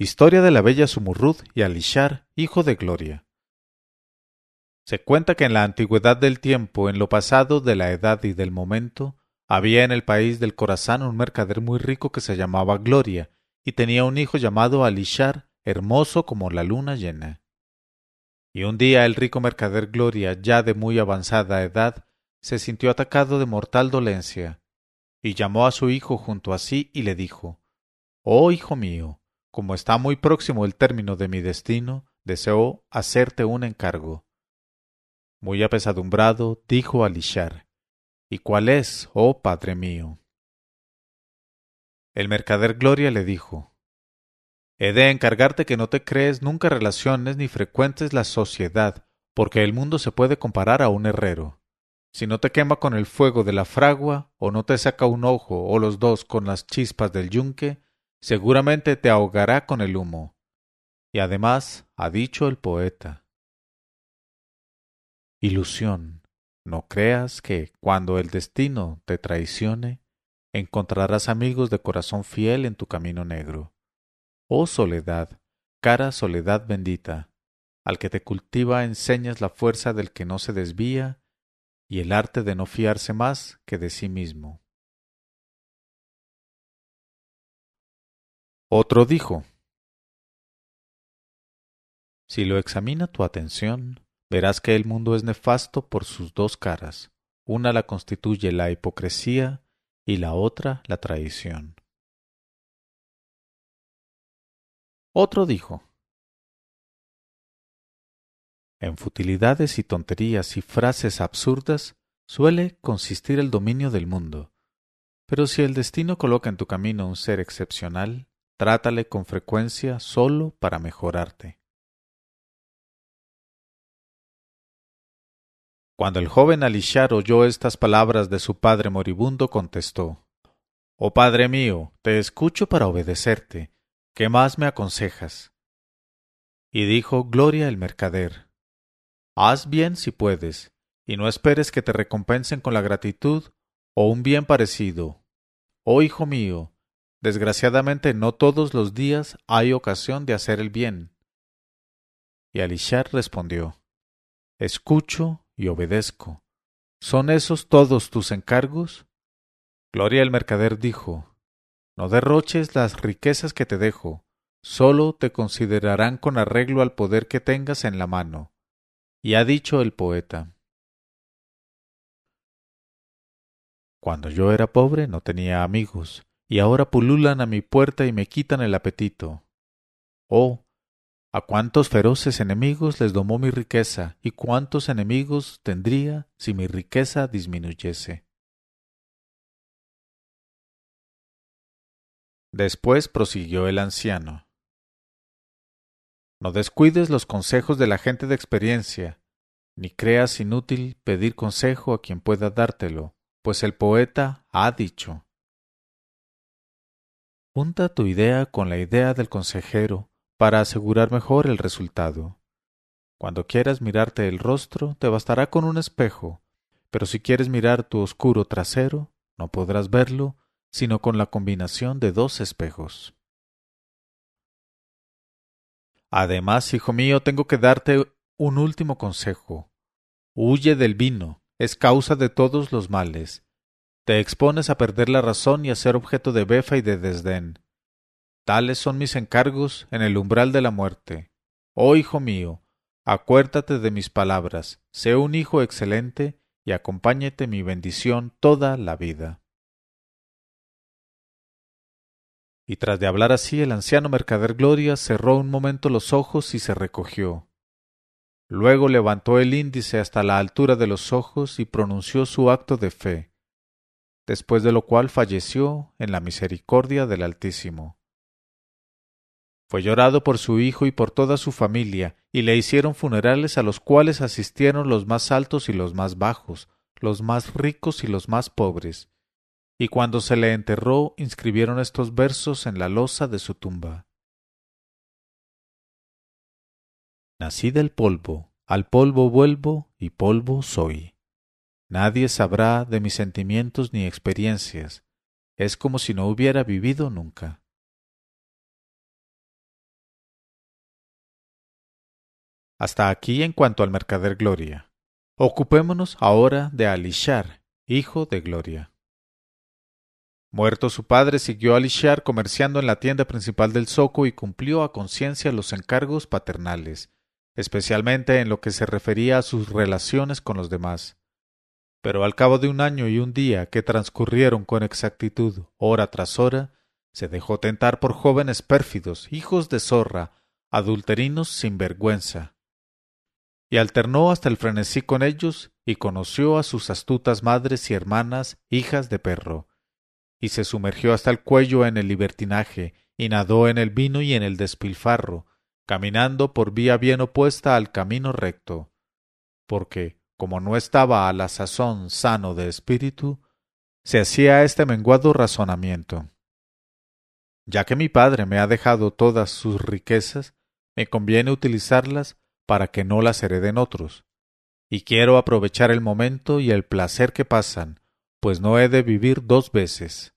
Historia de la bella Sumurrud y Alishar, hijo de Gloria. Se cuenta que en la antigüedad del tiempo, en lo pasado de la edad y del momento, había en el país del Corazán un mercader muy rico que se llamaba Gloria, y tenía un hijo llamado Alishar, hermoso como la luna llena. Y un día el rico mercader Gloria, ya de muy avanzada edad, se sintió atacado de mortal dolencia, y llamó a su hijo junto a sí y le dijo Oh hijo mío, como está muy próximo el término de mi destino, deseo hacerte un encargo. Muy apesadumbrado, dijo Alishar, ¿Y cuál es, oh padre mío? El mercader Gloria le dijo, He de encargarte que no te crees nunca relaciones ni frecuentes la sociedad, porque el mundo se puede comparar a un herrero. Si no te quema con el fuego de la fragua, o no te saca un ojo o los dos con las chispas del yunque, seguramente te ahogará con el humo. Y además ha dicho el poeta. Ilusión, no creas que, cuando el destino te traicione, encontrarás amigos de corazón fiel en tu camino negro. Oh soledad, cara soledad bendita, al que te cultiva enseñas la fuerza del que no se desvía y el arte de no fiarse más que de sí mismo. Otro dijo, Si lo examina tu atención, verás que el mundo es nefasto por sus dos caras. Una la constituye la hipocresía y la otra la traición. Otro dijo, En futilidades y tonterías y frases absurdas suele consistir el dominio del mundo. Pero si el destino coloca en tu camino un ser excepcional, Trátale con frecuencia solo para mejorarte. Cuando el joven Alishar oyó estas palabras de su padre moribundo, contestó Oh padre mío, te escucho para obedecerte. ¿Qué más me aconsejas? Y dijo Gloria el mercader Haz bien si puedes, y no esperes que te recompensen con la gratitud o un bien parecido. Oh hijo mío, Desgraciadamente no todos los días hay ocasión de hacer el bien. Y Alishar respondió Escucho y obedezco. ¿Son esos todos tus encargos? Gloria el mercader dijo No derroches las riquezas que te dejo, sólo te considerarán con arreglo al poder que tengas en la mano. Y ha dicho el poeta Cuando yo era pobre no tenía amigos, y ahora pululan a mi puerta y me quitan el apetito. Oh, a cuántos feroces enemigos les domó mi riqueza, y cuántos enemigos tendría si mi riqueza disminuyese. Después prosiguió el anciano. No descuides los consejos de la gente de experiencia, ni creas inútil pedir consejo a quien pueda dártelo, pues el poeta ha dicho Junta tu idea con la idea del consejero para asegurar mejor el resultado. Cuando quieras mirarte el rostro, te bastará con un espejo, pero si quieres mirar tu oscuro trasero, no podrás verlo sino con la combinación de dos espejos. Además, hijo mío, tengo que darte un último consejo. Huye del vino, es causa de todos los males, te expones a perder la razón y a ser objeto de befa y de desdén. Tales son mis encargos en el umbral de la muerte. Oh hijo mío, acuérdate de mis palabras, sé un hijo excelente y acompáñete mi bendición toda la vida. Y tras de hablar así, el anciano mercader Gloria cerró un momento los ojos y se recogió. Luego levantó el índice hasta la altura de los ojos y pronunció su acto de fe después de lo cual falleció en la misericordia del Altísimo. Fue llorado por su hijo y por toda su familia, y le hicieron funerales a los cuales asistieron los más altos y los más bajos, los más ricos y los más pobres. Y cuando se le enterró, inscribieron estos versos en la losa de su tumba. Nací del polvo, al polvo vuelvo y polvo soy. Nadie sabrá de mis sentimientos ni experiencias. Es como si no hubiera vivido nunca. Hasta aquí en cuanto al mercader Gloria. Ocupémonos ahora de Alishar, hijo de Gloria. Muerto su padre, siguió Alishar comerciando en la tienda principal del Zoco y cumplió a conciencia los encargos paternales, especialmente en lo que se refería a sus relaciones con los demás. Pero al cabo de un año y un día que transcurrieron con exactitud hora tras hora, se dejó tentar por jóvenes pérfidos, hijos de zorra, adulterinos sin vergüenza. Y alternó hasta el frenesí con ellos y conoció a sus astutas madres y hermanas, hijas de perro, y se sumergió hasta el cuello en el libertinaje, y nadó en el vino y en el despilfarro, caminando por vía bien opuesta al camino recto, porque, como no estaba a la sazón sano de espíritu, se hacía este menguado razonamiento. Ya que mi padre me ha dejado todas sus riquezas, me conviene utilizarlas para que no las hereden otros. Y quiero aprovechar el momento y el placer que pasan, pues no he de vivir dos veces.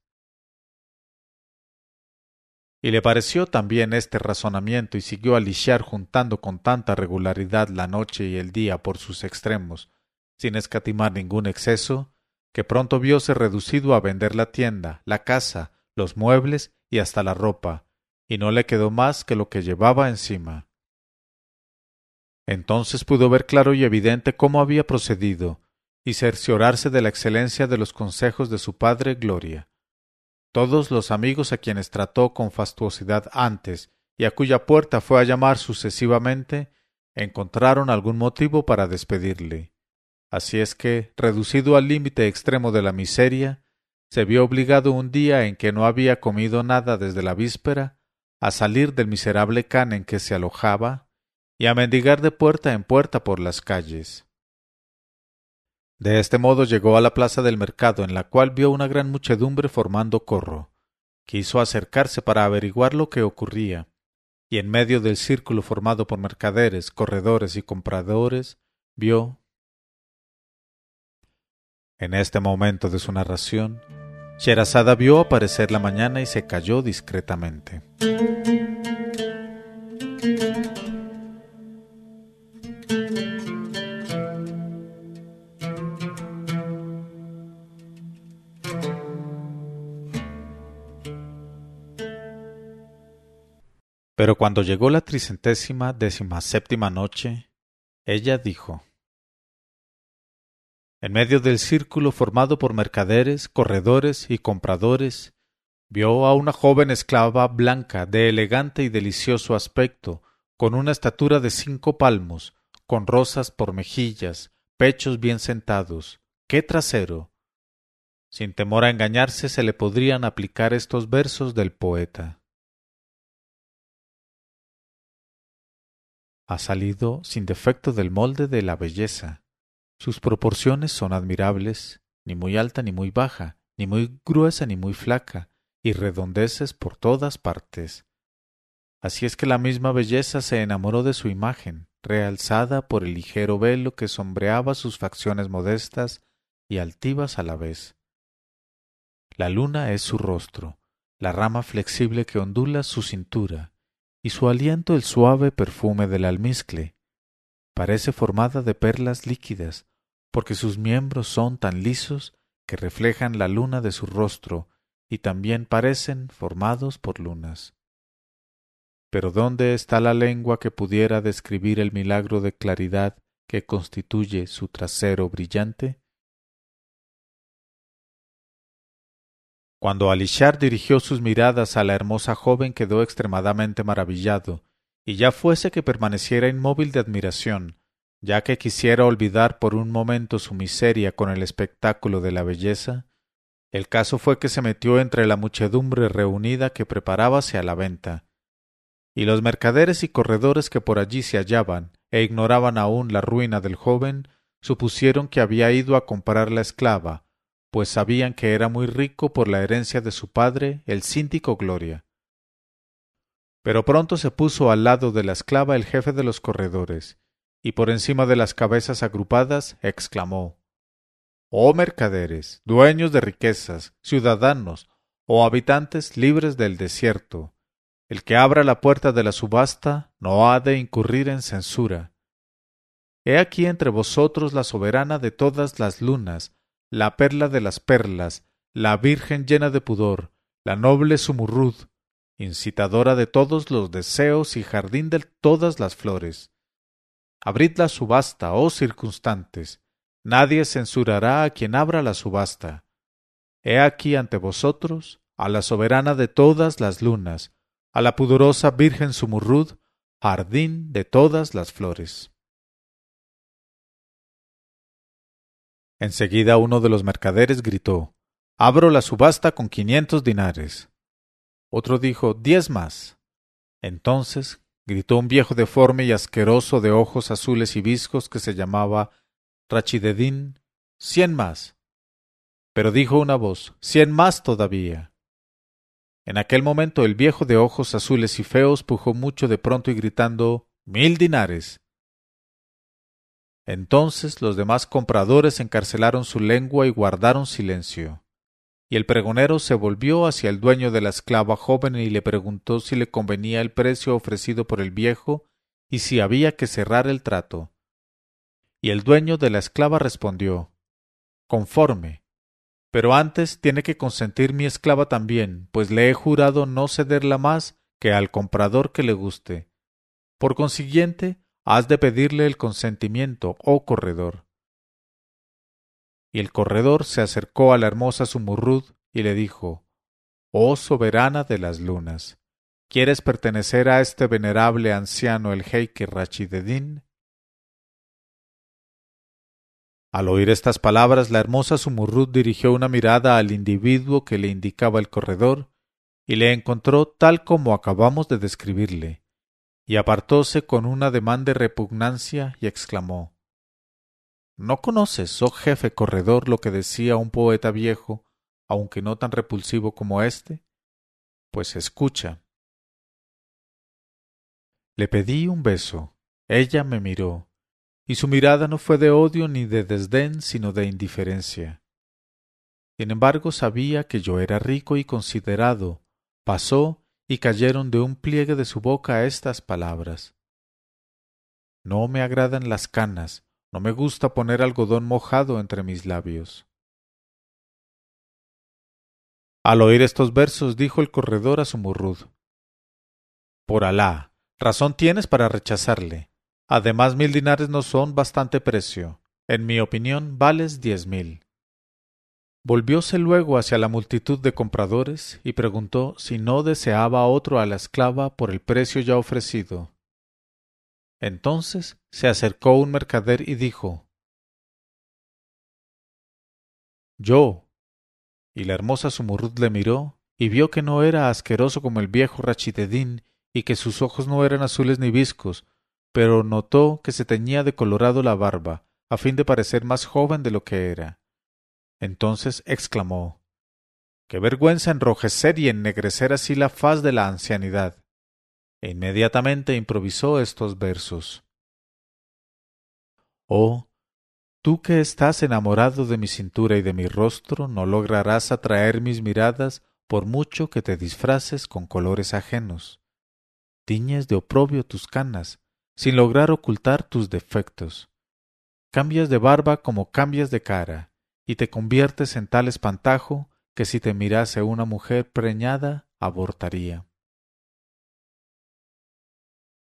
Y le pareció también este razonamiento y siguió a lisiar juntando con tanta regularidad la noche y el día por sus extremos, sin escatimar ningún exceso, que pronto vióse reducido a vender la tienda, la casa, los muebles y hasta la ropa, y no le quedó más que lo que llevaba encima. Entonces pudo ver claro y evidente cómo había procedido, y cerciorarse de la excelencia de los consejos de su padre Gloria. Todos los amigos a quienes trató con fastuosidad antes y a cuya puerta fue a llamar sucesivamente, encontraron algún motivo para despedirle. Así es que, reducido al límite extremo de la miseria, se vio obligado un día en que no había comido nada desde la víspera, a salir del miserable can en que se alojaba y a mendigar de puerta en puerta por las calles. De este modo llegó a la plaza del mercado, en la cual vio una gran muchedumbre formando corro. Quiso acercarse para averiguar lo que ocurría, y en medio del círculo formado por mercaderes, corredores y compradores, vio. En este momento de su narración, Sherazada vio aparecer la mañana y se calló discretamente. Pero cuando llegó la tricentésima séptima noche, ella dijo En medio del círculo formado por mercaderes, corredores y compradores, vio a una joven esclava blanca de elegante y delicioso aspecto, con una estatura de cinco palmos, con rosas por mejillas, pechos bien sentados, qué trasero. Sin temor a engañarse se le podrían aplicar estos versos del poeta. Ha salido sin defecto del molde de la belleza. Sus proporciones son admirables, ni muy alta ni muy baja, ni muy gruesa ni muy flaca, y redondeces por todas partes. Así es que la misma belleza se enamoró de su imagen, realzada por el ligero velo que sombreaba sus facciones modestas y altivas a la vez. La luna es su rostro, la rama flexible que ondula su cintura, y su aliento el suave perfume del almizcle. Parece formada de perlas líquidas, porque sus miembros son tan lisos que reflejan la luna de su rostro y también parecen formados por lunas. Pero ¿dónde está la lengua que pudiera describir el milagro de claridad que constituye su trasero brillante? Cuando Alishar dirigió sus miradas a la hermosa joven quedó extremadamente maravillado, y ya fuese que permaneciera inmóvil de admiración, ya que quisiera olvidar por un momento su miseria con el espectáculo de la belleza, el caso fue que se metió entre la muchedumbre reunida que preparábase a la venta, y los mercaderes y corredores que por allí se hallaban e ignoraban aún la ruina del joven, supusieron que había ido a comprar la esclava, pues sabían que era muy rico por la herencia de su padre, el síndico Gloria. Pero pronto se puso al lado de la esclava el jefe de los corredores, y por encima de las cabezas agrupadas exclamó Oh mercaderes, dueños de riquezas, ciudadanos, o habitantes libres del desierto, el que abra la puerta de la subasta no ha de incurrir en censura, He aquí entre vosotros la soberana de todas las lunas, la perla de las perlas, la virgen llena de pudor, la noble Sumurrud, incitadora de todos los deseos y jardín de todas las flores. Abrid la subasta, oh circunstantes, nadie censurará a quien abra la subasta. He aquí ante vosotros a la soberana de todas las lunas, a la pudorosa Virgen Sumurrud, jardín de todas las flores. Enseguida uno de los mercaderes gritó Abro la subasta con quinientos dinares. Otro dijo Diez más. Entonces gritó un viejo deforme y asqueroso de ojos azules y viscos que se llamaba Rachidedín Cien más. Pero dijo una voz Cien más todavía. En aquel momento el viejo de ojos azules y feos pujó mucho de pronto y gritando Mil dinares. Entonces los demás compradores encarcelaron su lengua y guardaron silencio. Y el pregonero se volvió hacia el dueño de la esclava joven y le preguntó si le convenía el precio ofrecido por el viejo y si había que cerrar el trato. Y el dueño de la esclava respondió Conforme. Pero antes tiene que consentir mi esclava también, pues le he jurado no cederla más que al comprador que le guste. Por consiguiente, has de pedirle el consentimiento, oh corredor. Y el corredor se acercó a la hermosa Sumurrud y le dijo Oh soberana de las lunas, ¿quieres pertenecer a este venerable anciano el jeique Rachidedin? Al oír estas palabras, la hermosa Sumurrud dirigió una mirada al individuo que le indicaba el corredor y le encontró tal como acabamos de describirle, y apartóse con un ademán de repugnancia y exclamó ¿No conoces, oh jefe corredor, lo que decía un poeta viejo, aunque no tan repulsivo como éste? Pues escucha. Le pedí un beso, ella me miró, y su mirada no fue de odio ni de desdén, sino de indiferencia. Sin embargo sabía que yo era rico y considerado, pasó y cayeron de un pliegue de su boca estas palabras. No me agradan las canas, no me gusta poner algodón mojado entre mis labios. Al oír estos versos dijo el corredor a su murrud Por Alá, razón tienes para rechazarle. Además mil dinares no son bastante precio. En mi opinión vales diez mil. Volvióse luego hacia la multitud de compradores y preguntó si no deseaba otro a la esclava por el precio ya ofrecido. Entonces se acercó un mercader y dijo Yo. Y la hermosa Sumurrud le miró y vio que no era asqueroso como el viejo Rachidedín y que sus ojos no eran azules ni viscos, pero notó que se teñía de colorado la barba, a fin de parecer más joven de lo que era. Entonces exclamó Qué vergüenza enrojecer y ennegrecer así la faz de la ancianidad. E inmediatamente improvisó estos versos. Oh, tú que estás enamorado de mi cintura y de mi rostro, no lograrás atraer mis miradas por mucho que te disfraces con colores ajenos. Tiñes de oprobio tus canas, sin lograr ocultar tus defectos. Cambias de barba como cambias de cara, y te conviertes en tal espantajo que si te mirase una mujer preñada abortaría.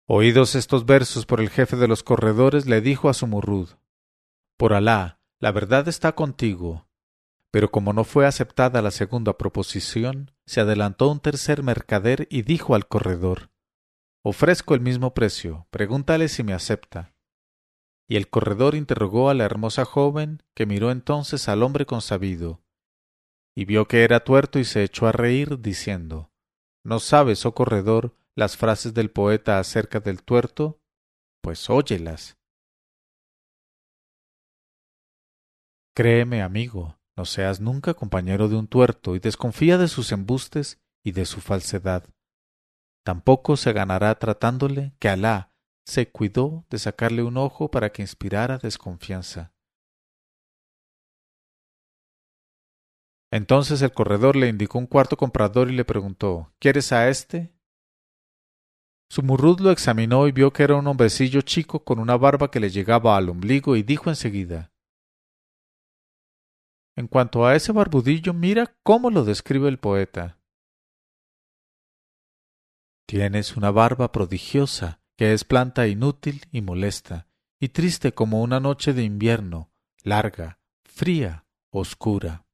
Oídos estos versos por el jefe de los corredores, le dijo a Sumurrud Por Alá, la verdad está contigo. Pero como no fue aceptada la segunda proposición, se adelantó un tercer mercader y dijo al corredor Ofrezco el mismo precio, pregúntale si me acepta. Y el corredor interrogó a la hermosa joven, que miró entonces al hombre consabido, y vio que era tuerto y se echó a reír, diciendo ¿No sabes, oh corredor, las frases del poeta acerca del tuerto? Pues óyelas. Créeme, amigo, no seas nunca compañero de un tuerto y desconfía de sus embustes y de su falsedad. Tampoco se ganará tratándole que Alá se cuidó de sacarle un ojo para que inspirara desconfianza. Entonces el corredor le indicó un cuarto comprador y le preguntó ¿Quieres a éste? Sumurrud lo examinó y vio que era un hombrecillo chico con una barba que le llegaba al ombligo y dijo enseguida En cuanto a ese barbudillo, mira cómo lo describe el poeta. Tienes una barba prodigiosa, que es planta inútil y molesta, y triste como una noche de invierno, larga, fría, oscura.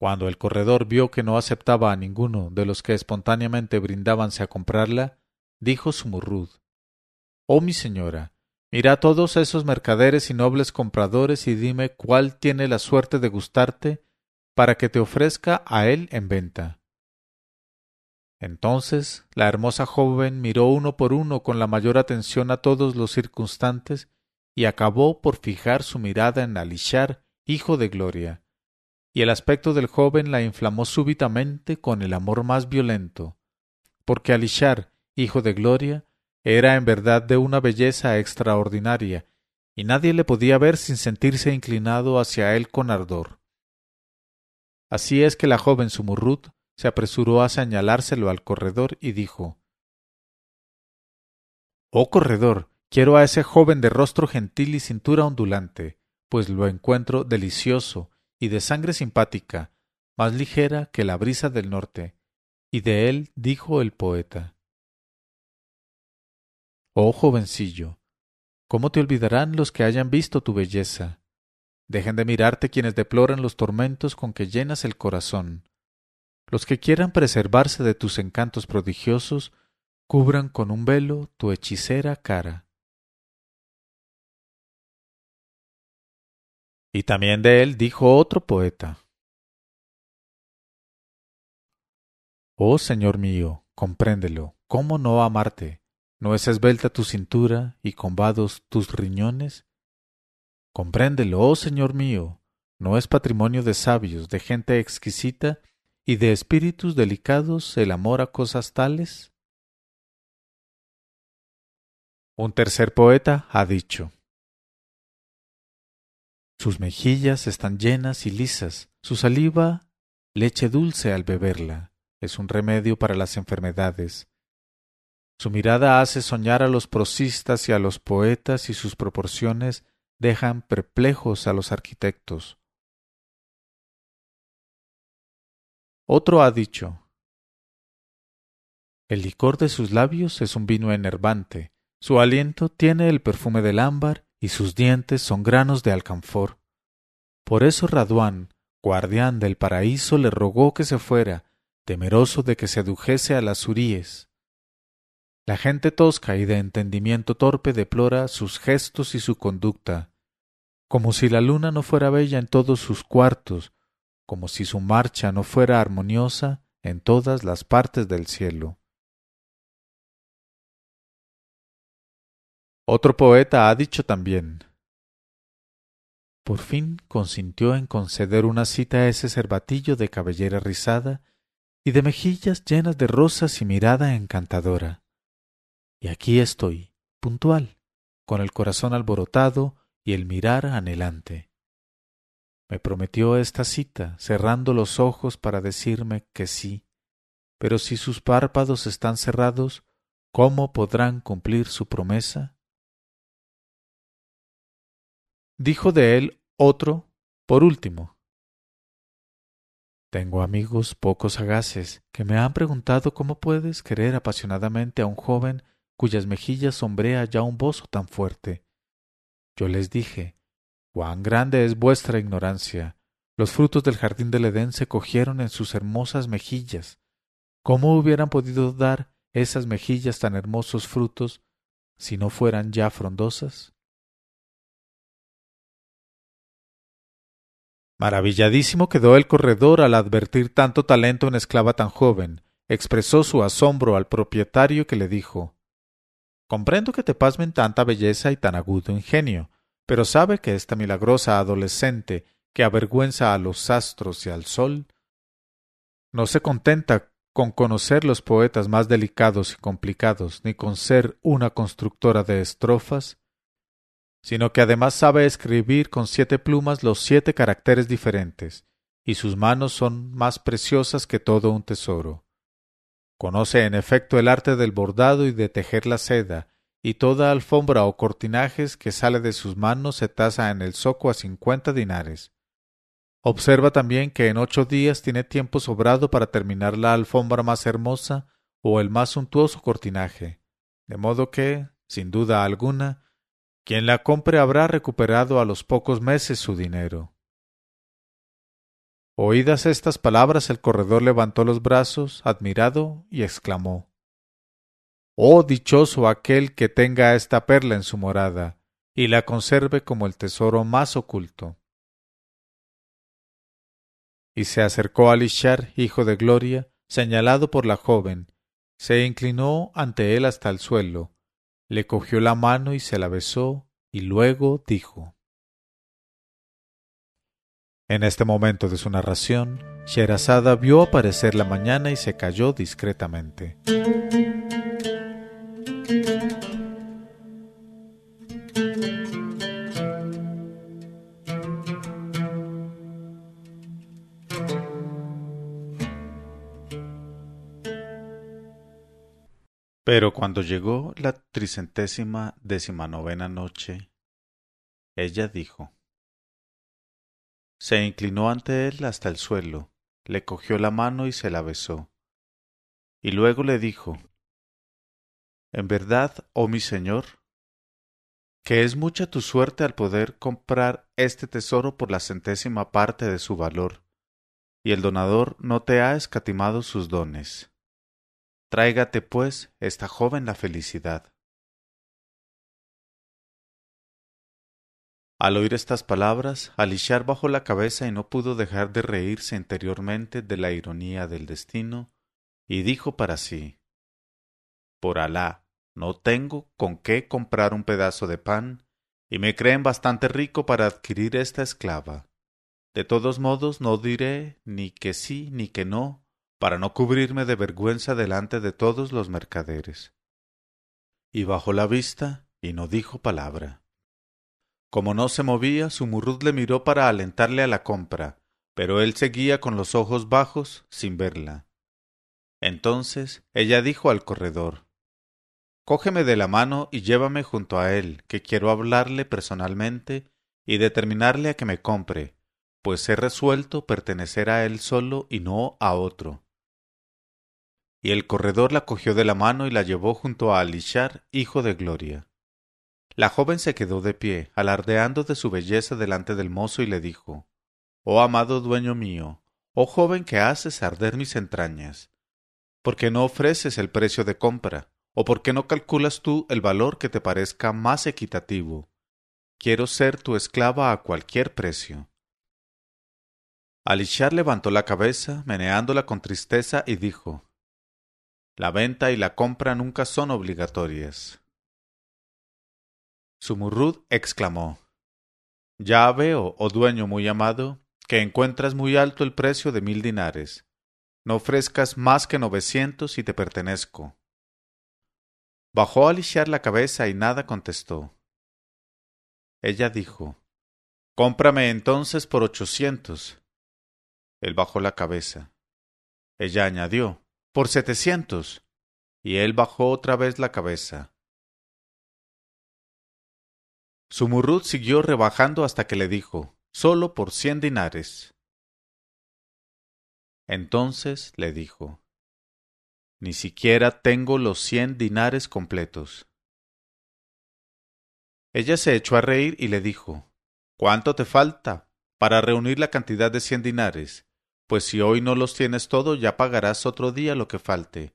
Cuando el corredor vio que no aceptaba a ninguno de los que espontáneamente brindábanse a comprarla, dijo Sumurrud Oh mi señora, mira todos esos mercaderes y nobles compradores y dime cuál tiene la suerte de gustarte para que te ofrezca a él en venta. Entonces la hermosa joven miró uno por uno con la mayor atención a todos los circunstantes y acabó por fijar su mirada en Alishar, hijo de Gloria, y el aspecto del joven la inflamó súbitamente con el amor más violento, porque Alishar, hijo de Gloria, era en verdad de una belleza extraordinaria, y nadie le podía ver sin sentirse inclinado hacia él con ardor. Así es que la joven Sumurrut se apresuró a señalárselo al corredor y dijo Oh corredor, quiero a ese joven de rostro gentil y cintura ondulante, pues lo encuentro delicioso y de sangre simpática, más ligera que la brisa del norte, y de él dijo el poeta. Oh jovencillo, ¿cómo te olvidarán los que hayan visto tu belleza? Dejen de mirarte quienes deploran los tormentos con que llenas el corazón. Los que quieran preservarse de tus encantos prodigiosos, cubran con un velo tu hechicera cara. Y también de él dijo otro poeta. Oh Señor mío, compréndelo, ¿cómo no amarte? ¿No es esbelta tu cintura y combados tus riñones? Compréndelo, oh Señor mío, ¿no es patrimonio de sabios, de gente exquisita y de espíritus delicados el amor a cosas tales? Un tercer poeta ha dicho sus mejillas están llenas y lisas, su saliva leche dulce al beberla, es un remedio para las enfermedades. Su mirada hace soñar a los prosistas y a los poetas y sus proporciones dejan perplejos a los arquitectos. Otro ha dicho El licor de sus labios es un vino enervante, su aliento tiene el perfume del ámbar y sus dientes son granos de alcanfor. Por eso Raduán, guardián del paraíso, le rogó que se fuera, temeroso de que sedujese a las huríes. La gente tosca y de entendimiento torpe deplora sus gestos y su conducta, como si la luna no fuera bella en todos sus cuartos, como si su marcha no fuera armoniosa en todas las partes del cielo. Otro poeta ha dicho también Por fin consintió en conceder una cita a ese cervatillo de cabellera rizada y de mejillas llenas de rosas y mirada encantadora. Y aquí estoy, puntual, con el corazón alborotado y el mirar anhelante. Me prometió esta cita, cerrando los ojos para decirme que sí, pero si sus párpados están cerrados, ¿cómo podrán cumplir su promesa? Dijo de él otro, por último. Tengo amigos poco sagaces que me han preguntado cómo puedes querer apasionadamente a un joven cuyas mejillas sombrea ya un bozo tan fuerte. Yo les dije, cuán grande es vuestra ignorancia. Los frutos del jardín del Edén se cogieron en sus hermosas mejillas. ¿Cómo hubieran podido dar esas mejillas tan hermosos frutos si no fueran ya frondosas? Maravilladísimo quedó el corredor al advertir tanto talento en esclava tan joven. Expresó su asombro al propietario que le dijo Comprendo que te pasmen tanta belleza y tan agudo ingenio, pero sabe que esta milagrosa adolescente que avergüenza a los astros y al sol no se contenta con conocer los poetas más delicados y complicados, ni con ser una constructora de estrofas, sino que además sabe escribir con siete plumas los siete caracteres diferentes, y sus manos son más preciosas que todo un tesoro. Conoce en efecto el arte del bordado y de tejer la seda, y toda alfombra o cortinajes que sale de sus manos se tasa en el zoco a cincuenta dinares. Observa también que en ocho días tiene tiempo sobrado para terminar la alfombra más hermosa o el más suntuoso cortinaje, de modo que, sin duda alguna, quien la compre habrá recuperado a los pocos meses su dinero. Oídas estas palabras, el corredor levantó los brazos, admirado, y exclamó Oh dichoso aquel que tenga esta perla en su morada, y la conserve como el tesoro más oculto. Y se acercó a Lishar, hijo de Gloria, señalado por la joven, se inclinó ante él hasta el suelo, le cogió la mano y se la besó, y luego dijo. En este momento de su narración, Sherazada vio aparecer la mañana y se calló discretamente. Pero cuando llegó la tricentésima decimanovena noche, ella dijo Se inclinó ante él hasta el suelo, le cogió la mano y se la besó. Y luego le dijo En verdad, oh mi señor, que es mucha tu suerte al poder comprar este tesoro por la centésima parte de su valor, y el donador no te ha escatimado sus dones. Tráigate, pues, esta joven la felicidad. Al oír estas palabras, Alishar bajó la cabeza y no pudo dejar de reírse interiormente de la ironía del destino, y dijo para sí Por Alá, no tengo con qué comprar un pedazo de pan, y me creen bastante rico para adquirir esta esclava. De todos modos, no diré ni que sí ni que no, para no cubrirme de vergüenza delante de todos los mercaderes. Y bajó la vista y no dijo palabra. Como no se movía, Sumurrud le miró para alentarle a la compra, pero él seguía con los ojos bajos, sin verla. Entonces ella dijo al corredor Cógeme de la mano y llévame junto a él, que quiero hablarle personalmente y determinarle a que me compre, pues he resuelto pertenecer a él solo y no a otro y el corredor la cogió de la mano y la llevó junto a Alishar, hijo de Gloria. La joven se quedó de pie, alardeando de su belleza delante del mozo, y le dijo Oh amado dueño mío, oh joven que haces arder mis entrañas, ¿por qué no ofreces el precio de compra? ¿O por qué no calculas tú el valor que te parezca más equitativo? Quiero ser tu esclava a cualquier precio. Alishar levantó la cabeza, meneándola con tristeza, y dijo la venta y la compra nunca son obligatorias. Sumurrud exclamó Ya veo, oh dueño muy amado, que encuentras muy alto el precio de mil dinares. No ofrezcas más que novecientos y te pertenezco. Bajó a lisiar la cabeza y nada contestó. Ella dijo Cómprame entonces por ochocientos. Él bajó la cabeza. Ella añadió por setecientos. Y él bajó otra vez la cabeza. Sumurrud siguió rebajando hasta que le dijo, solo por cien dinares. Entonces le dijo, ni siquiera tengo los cien dinares completos. Ella se echó a reír y le dijo, ¿Cuánto te falta para reunir la cantidad de cien dinares? Pues si hoy no los tienes todo, ya pagarás otro día lo que falte.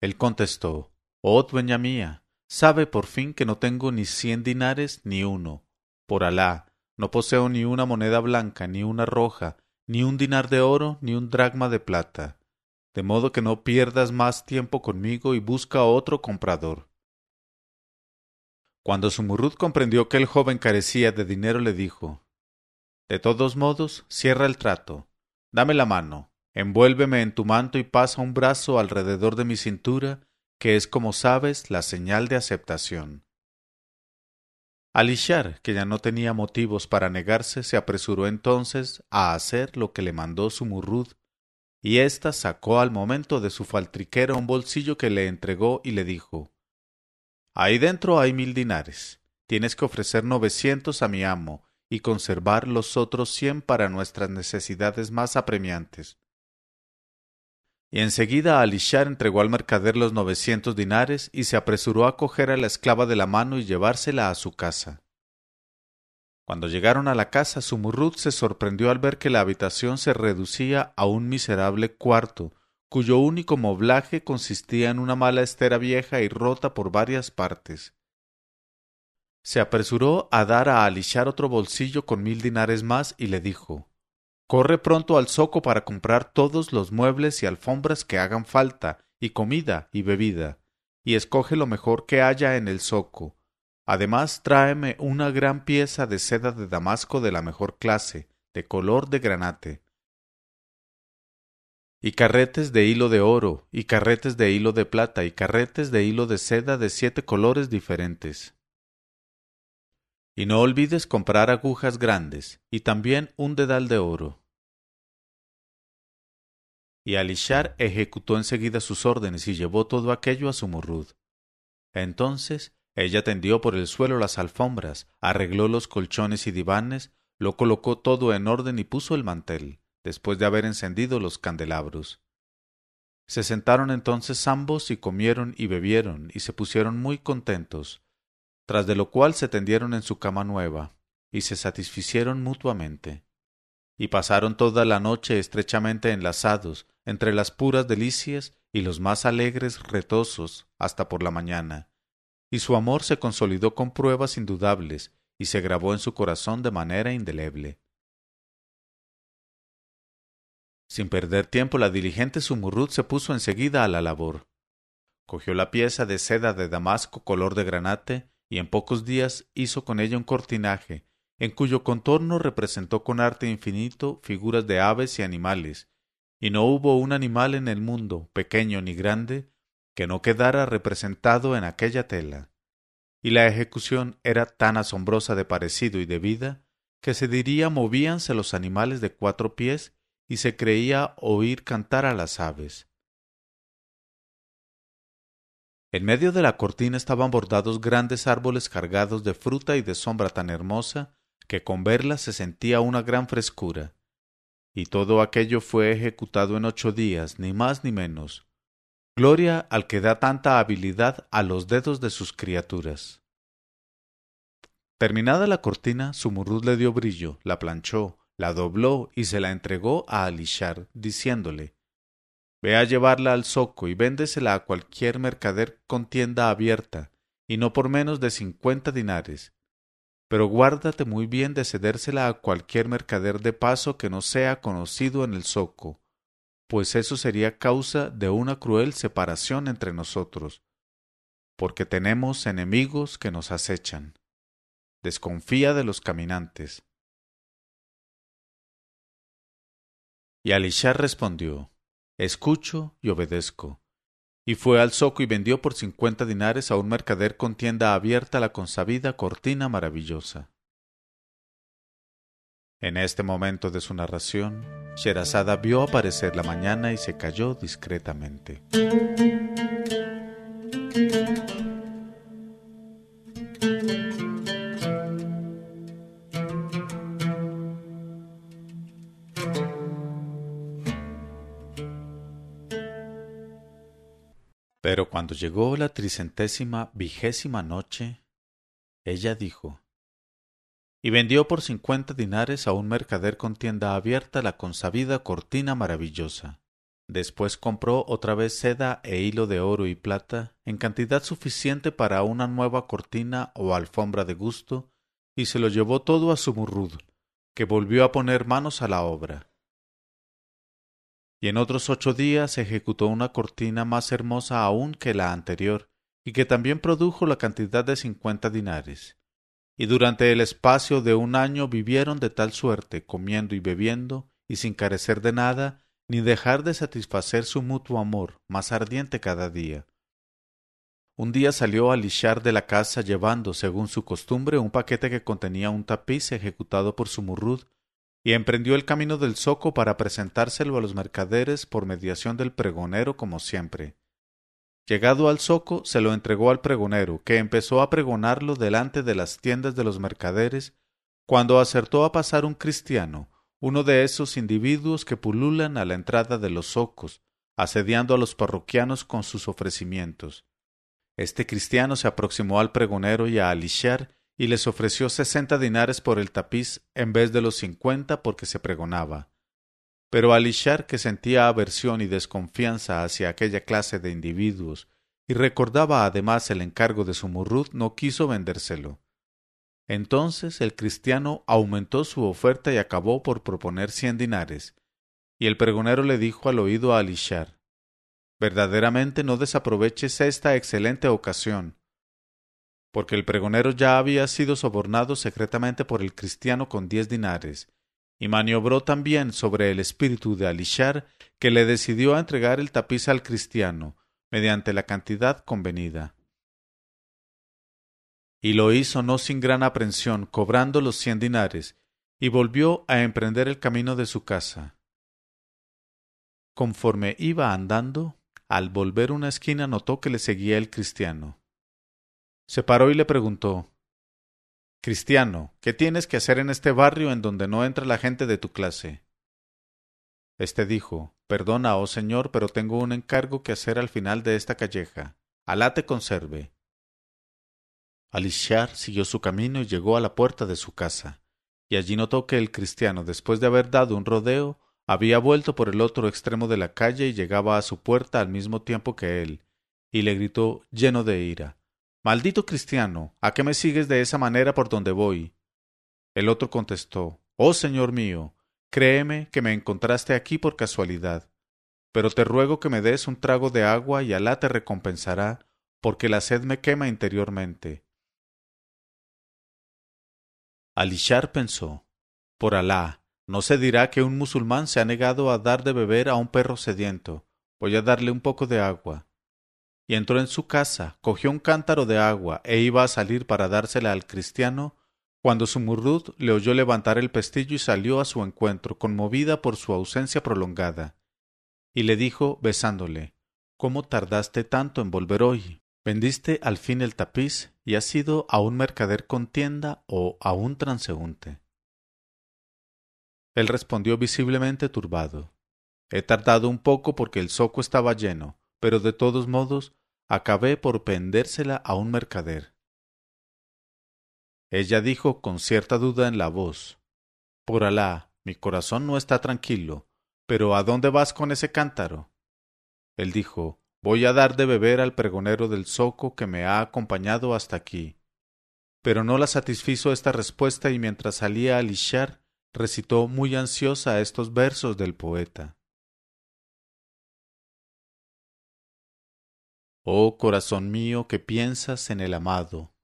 Él contestó, Oh dueña mía, sabe por fin que no tengo ni cien dinares ni uno. Por Alá, no poseo ni una moneda blanca, ni una roja, ni un dinar de oro, ni un dracma de plata. De modo que no pierdas más tiempo conmigo y busca otro comprador. Cuando Sumurrud comprendió que el joven carecía de dinero, le dijo de todos modos, cierra el trato. Dame la mano, envuélveme en tu manto y pasa un brazo alrededor de mi cintura, que es, como sabes, la señal de aceptación. Alishar, que ya no tenía motivos para negarse, se apresuró entonces a hacer lo que le mandó su murrud, y ésta sacó al momento de su faltriquera un bolsillo que le entregó y le dijo Ahí dentro hay mil dinares. Tienes que ofrecer novecientos a mi amo y conservar los otros cien para nuestras necesidades más apremiantes. Y enseguida Alishar entregó al mercader los novecientos dinares y se apresuró a coger a la esclava de la mano y llevársela a su casa. Cuando llegaron a la casa, Sumurrud se sorprendió al ver que la habitación se reducía a un miserable cuarto, cuyo único moblaje consistía en una mala estera vieja y rota por varias partes se apresuró a dar a Alishar otro bolsillo con mil dinares más y le dijo Corre pronto al zoco para comprar todos los muebles y alfombras que hagan falta, y comida y bebida, y escoge lo mejor que haya en el zoco. Además tráeme una gran pieza de seda de damasco de la mejor clase, de color de granate, y carretes de hilo de oro, y carretes de hilo de plata, y carretes de hilo de seda de siete colores diferentes y no olvides comprar agujas grandes y también un dedal de oro. Y Alishar ejecutó enseguida sus órdenes y llevó todo aquello a su murrud. Entonces ella tendió por el suelo las alfombras, arregló los colchones y divanes, lo colocó todo en orden y puso el mantel, después de haber encendido los candelabros. Se sentaron entonces ambos y comieron y bebieron y se pusieron muy contentos, tras de lo cual se tendieron en su cama nueva, y se satisficieron mutuamente. Y pasaron toda la noche estrechamente enlazados entre las puras delicias y los más alegres retosos hasta por la mañana, y su amor se consolidó con pruebas indudables y se grabó en su corazón de manera indeleble. Sin perder tiempo, la diligente Sumurrut se puso enseguida a la labor. Cogió la pieza de seda de damasco color de granate y en pocos días hizo con ella un cortinaje, en cuyo contorno representó con arte infinito figuras de aves y animales, y no hubo un animal en el mundo, pequeño ni grande, que no quedara representado en aquella tela. Y la ejecución era tan asombrosa de parecido y de vida, que se diría movíanse los animales de cuatro pies y se creía oír cantar a las aves. En medio de la cortina estaban bordados grandes árboles cargados de fruta y de sombra tan hermosa que con verla se sentía una gran frescura. Y todo aquello fue ejecutado en ocho días, ni más ni menos. Gloria al que da tanta habilidad a los dedos de sus criaturas. Terminada la cortina, Sumurrud le dio brillo, la planchó, la dobló y se la entregó a Alishar, diciéndole Ve a llevarla al zoco y véndesela a cualquier mercader con tienda abierta, y no por menos de cincuenta dinares. Pero guárdate muy bien de cedérsela a cualquier mercader de paso que no sea conocido en el zoco, pues eso sería causa de una cruel separación entre nosotros, porque tenemos enemigos que nos acechan. Desconfía de los caminantes. Y Alishar respondió Escucho y obedezco. Y fue al zoco y vendió por cincuenta dinares a un mercader con tienda abierta la consabida cortina maravillosa. En este momento de su narración, Sherazada vio aparecer la mañana y se calló discretamente. Llegó la tricentésima vigésima noche, ella dijo, y vendió por cincuenta dinares a un mercader con tienda abierta la consabida cortina maravillosa. Después compró otra vez seda e hilo de oro y plata en cantidad suficiente para una nueva cortina o alfombra de gusto, y se lo llevó todo a su murrud, que volvió a poner manos a la obra y en otros ocho días ejecutó una cortina más hermosa aún que la anterior, y que también produjo la cantidad de cincuenta dinares. Y durante el espacio de un año vivieron de tal suerte, comiendo y bebiendo, y sin carecer de nada, ni dejar de satisfacer su mutuo amor, más ardiente cada día. Un día salió Alishar de la casa llevando, según su costumbre, un paquete que contenía un tapiz ejecutado por su murrud y emprendió el camino del zoco para presentárselo a los mercaderes por mediación del pregonero como siempre. Llegado al zoco, se lo entregó al pregonero, que empezó a pregonarlo delante de las tiendas de los mercaderes, cuando acertó a pasar un cristiano, uno de esos individuos que pululan a la entrada de los zocos, asediando a los parroquianos con sus ofrecimientos. Este cristiano se aproximó al pregonero y a Alishar y les ofreció sesenta dinares por el tapiz en vez de los cincuenta porque se pregonaba. Pero Alishar, que sentía aversión y desconfianza hacia aquella clase de individuos, y recordaba además el encargo de su murrut, no quiso vendérselo. Entonces el cristiano aumentó su oferta y acabó por proponer cien dinares, y el pregonero le dijo al oído a Alishar Verdaderamente no desaproveches esta excelente ocasión, porque el pregonero ya había sido sobornado secretamente por el cristiano con diez dinares, y maniobró también sobre el espíritu de Alishar, que le decidió a entregar el tapiz al cristiano, mediante la cantidad convenida. Y lo hizo no sin gran aprensión, cobrando los cien dinares, y volvió a emprender el camino de su casa. Conforme iba andando, al volver una esquina notó que le seguía el cristiano. Se paró y le preguntó Cristiano, ¿qué tienes que hacer en este barrio en donde no entra la gente de tu clase? Este dijo Perdona, oh señor, pero tengo un encargo que hacer al final de esta calleja. Alá te conserve. Alishar siguió su camino y llegó a la puerta de su casa, y allí notó que el cristiano, después de haber dado un rodeo, había vuelto por el otro extremo de la calle y llegaba a su puerta al mismo tiempo que él, y le gritó lleno de ira Maldito cristiano, ¿a qué me sigues de esa manera por donde voy? El otro contestó Oh Señor mío, créeme que me encontraste aquí por casualidad, pero te ruego que me des un trago de agua y Alá te recompensará, porque la sed me quema interiormente. Alishar pensó Por Alá, no se dirá que un musulmán se ha negado a dar de beber a un perro sediento. Voy a darle un poco de agua. Y entró en su casa, cogió un cántaro de agua e iba a salir para dársela al cristiano, cuando su murrud le oyó levantar el pestillo y salió a su encuentro, conmovida por su ausencia prolongada. Y le dijo, besándole, ¿Cómo tardaste tanto en volver hoy? ¿Vendiste al fin el tapiz y has sido a un mercader con tienda o a un transeúnte? Él respondió visiblemente turbado. He tardado un poco porque el zoco estaba lleno, pero de todos modos acabé por pendérsela a un mercader. Ella dijo con cierta duda en la voz Por Alá, mi corazón no está tranquilo, pero ¿a dónde vas con ese cántaro? Él dijo Voy a dar de beber al pregonero del zoco que me ha acompañado hasta aquí. Pero no la satisfizo esta respuesta y mientras salía a lishar recitó muy ansiosa estos versos del poeta. Oh corazón mío que piensas en el amado,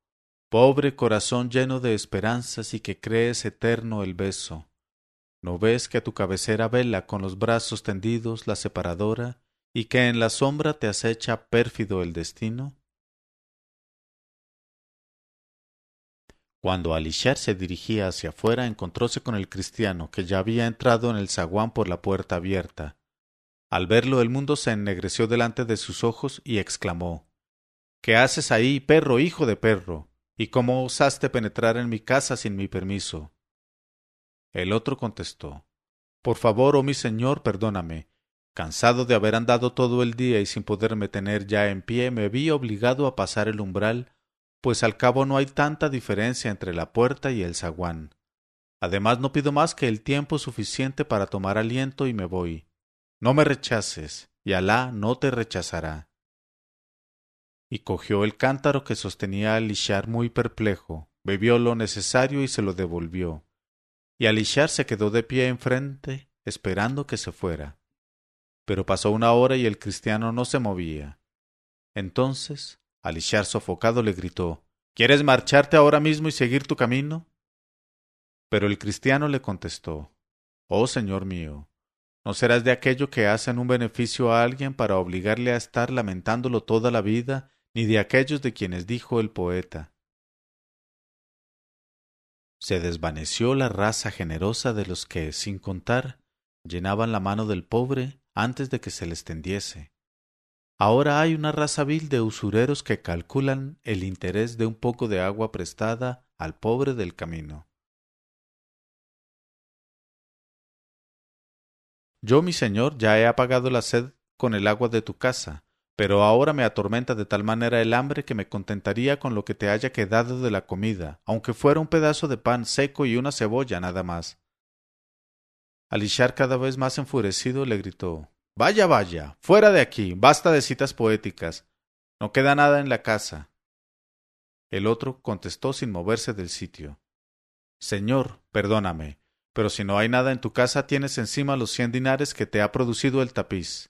pobre corazón lleno de esperanzas y que crees eterno el beso, ¿no ves que a tu cabecera vela con los brazos tendidos la separadora y que en la sombra te acecha pérfido el destino? Cuando Alishar se dirigía hacia afuera, encontróse con el cristiano, que ya había entrado en el zaguán por la puerta abierta. Al verlo, el mundo se ennegreció delante de sus ojos y exclamó ¿Qué haces ahí, perro, hijo de perro? ¿Y cómo osaste penetrar en mi casa sin mi permiso? El otro contestó Por favor, oh mi señor, perdóname. Cansado de haber andado todo el día y sin poderme tener ya en pie, me vi obligado a pasar el umbral pues al cabo no hay tanta diferencia entre la puerta y el zaguán. Además no pido más que el tiempo suficiente para tomar aliento y me voy. No me rechaces, y Alá no te rechazará. Y cogió el cántaro que sostenía Alishar muy perplejo, bebió lo necesario y se lo devolvió. Y Alishar se quedó de pie enfrente, esperando que se fuera. Pero pasó una hora y el cristiano no se movía. Entonces Alishar sofocado le gritó ¿Quieres marcharte ahora mismo y seguir tu camino? Pero el cristiano le contestó Oh Señor mío, no serás de aquello que hacen un beneficio a alguien para obligarle a estar lamentándolo toda la vida, ni de aquellos de quienes dijo el poeta se desvaneció la raza generosa de los que, sin contar, llenaban la mano del pobre antes de que se les tendiese. Ahora hay una raza vil de usureros que calculan el interés de un poco de agua prestada al pobre del camino. Yo, mi señor, ya he apagado la sed con el agua de tu casa, pero ahora me atormenta de tal manera el hambre que me contentaría con lo que te haya quedado de la comida, aunque fuera un pedazo de pan seco y una cebolla nada más. Alishar, cada vez más enfurecido, le gritó Vaya, vaya, fuera de aquí, basta de citas poéticas. No queda nada en la casa. El otro contestó sin moverse del sitio. Señor, perdóname, pero si no hay nada en tu casa tienes encima los cien dinares que te ha producido el tapiz.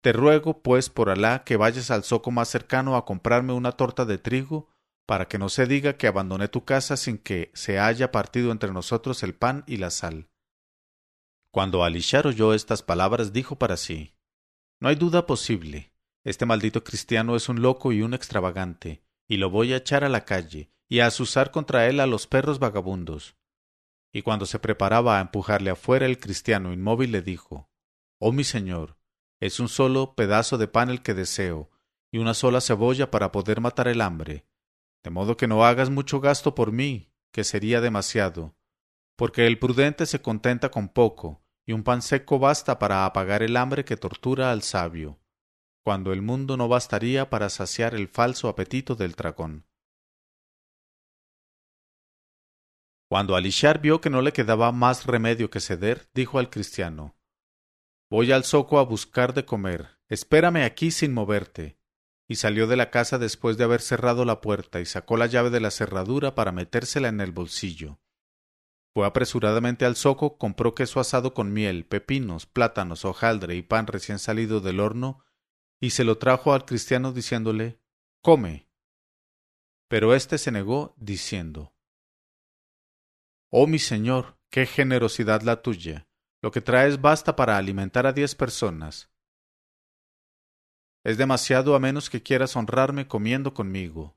Te ruego, pues, por Alá, que vayas al zoco más cercano a comprarme una torta de trigo, para que no se diga que abandoné tu casa sin que se haya partido entre nosotros el pan y la sal. Cuando Alishar oyó estas palabras, dijo para sí No hay duda posible. Este maldito cristiano es un loco y un extravagante, y lo voy a echar a la calle, y a azuzar contra él a los perros vagabundos. Y cuando se preparaba a empujarle afuera, el cristiano inmóvil le dijo Oh mi señor, es un solo pedazo de pan el que deseo, y una sola cebolla para poder matar el hambre. De modo que no hagas mucho gasto por mí, que sería demasiado, porque el prudente se contenta con poco, y un pan seco basta para apagar el hambre que tortura al sabio, cuando el mundo no bastaría para saciar el falso apetito del dragón. Cuando Alishar vio que no le quedaba más remedio que ceder, dijo al cristiano Voy al zoco a buscar de comer, espérame aquí sin moverte. Y salió de la casa después de haber cerrado la puerta y sacó la llave de la cerradura para metérsela en el bolsillo. Fue apresuradamente al zoco, compró queso asado con miel, pepinos, plátanos, hojaldre y pan recién salido del horno, y se lo trajo al cristiano diciéndole Come. Pero éste se negó, diciendo Oh mi señor, qué generosidad la tuya. Lo que traes basta para alimentar a diez personas. Es demasiado a menos que quieras honrarme comiendo conmigo.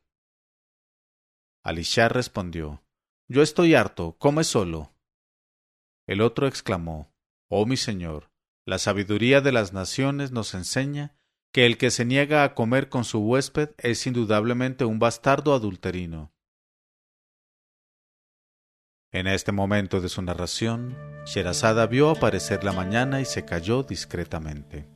Alishar respondió yo estoy harto, come solo. El otro exclamó Oh mi señor, la sabiduría de las naciones nos enseña que el que se niega a comer con su huésped es indudablemente un bastardo adulterino. En este momento de su narración, Sherazada vio aparecer la mañana y se calló discretamente.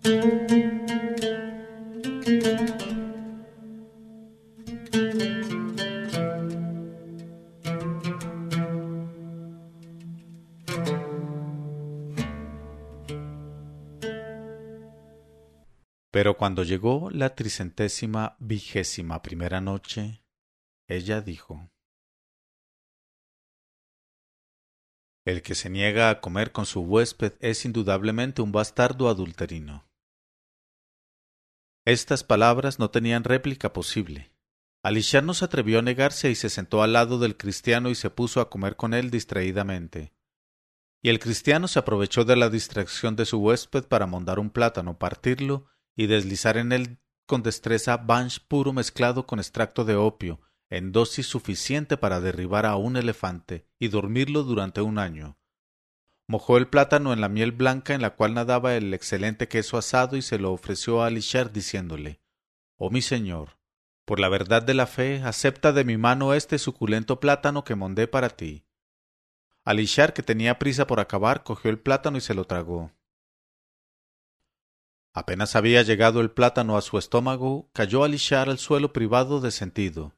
Pero cuando llegó la tricentésima vigésima primera noche, ella dijo El que se niega a comer con su huésped es indudablemente un bastardo adulterino. Estas palabras no tenían réplica posible. Alishar no se atrevió a negarse y se sentó al lado del cristiano y se puso a comer con él distraídamente. Y el cristiano se aprovechó de la distracción de su huésped para mondar un plátano, partirlo y deslizar en él con destreza banch puro mezclado con extracto de opio, en dosis suficiente para derribar a un elefante y dormirlo durante un año. Mojó el plátano en la miel blanca en la cual nadaba el excelente queso asado y se lo ofreció a Alishar diciéndole Oh mi señor, por la verdad de la fe, acepta de mi mano este suculento plátano que mondé para ti. Alishar, que tenía prisa por acabar, cogió el plátano y se lo tragó. Apenas había llegado el plátano a su estómago, cayó Alishar al suelo privado de sentido.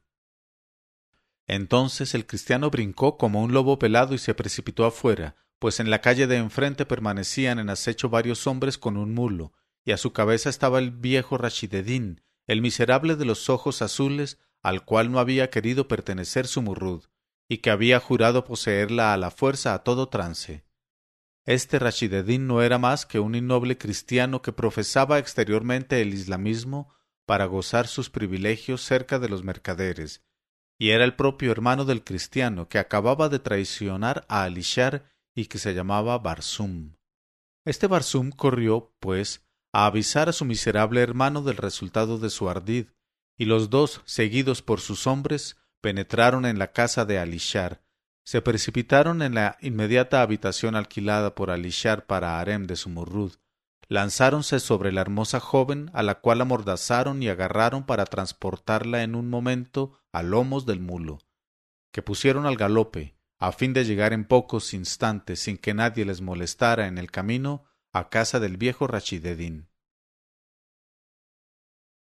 Entonces el cristiano brincó como un lobo pelado y se precipitó afuera, pues en la calle de enfrente permanecían en acecho varios hombres con un mulo, y a su cabeza estaba el viejo Rashidedín, el miserable de los ojos azules, al cual no había querido pertenecer su murrud, y que había jurado poseerla a la fuerza a todo trance. Este Rashidedin no era más que un innoble cristiano que profesaba exteriormente el islamismo para gozar sus privilegios cerca de los mercaderes, y era el propio hermano del cristiano que acababa de traicionar a Alishar y que se llamaba Barsum. Este Barsum corrió, pues, a avisar a su miserable hermano del resultado de su ardid, y los dos, seguidos por sus hombres, penetraron en la casa de Alishar, se precipitaron en la inmediata habitación alquilada por Alishar para Harem de Sumurrud, lanzáronse sobre la hermosa joven a la cual amordazaron y agarraron para transportarla en un momento a lomos del mulo, que pusieron al galope, a fin de llegar en pocos instantes sin que nadie les molestara en el camino a casa del viejo Rachidedín.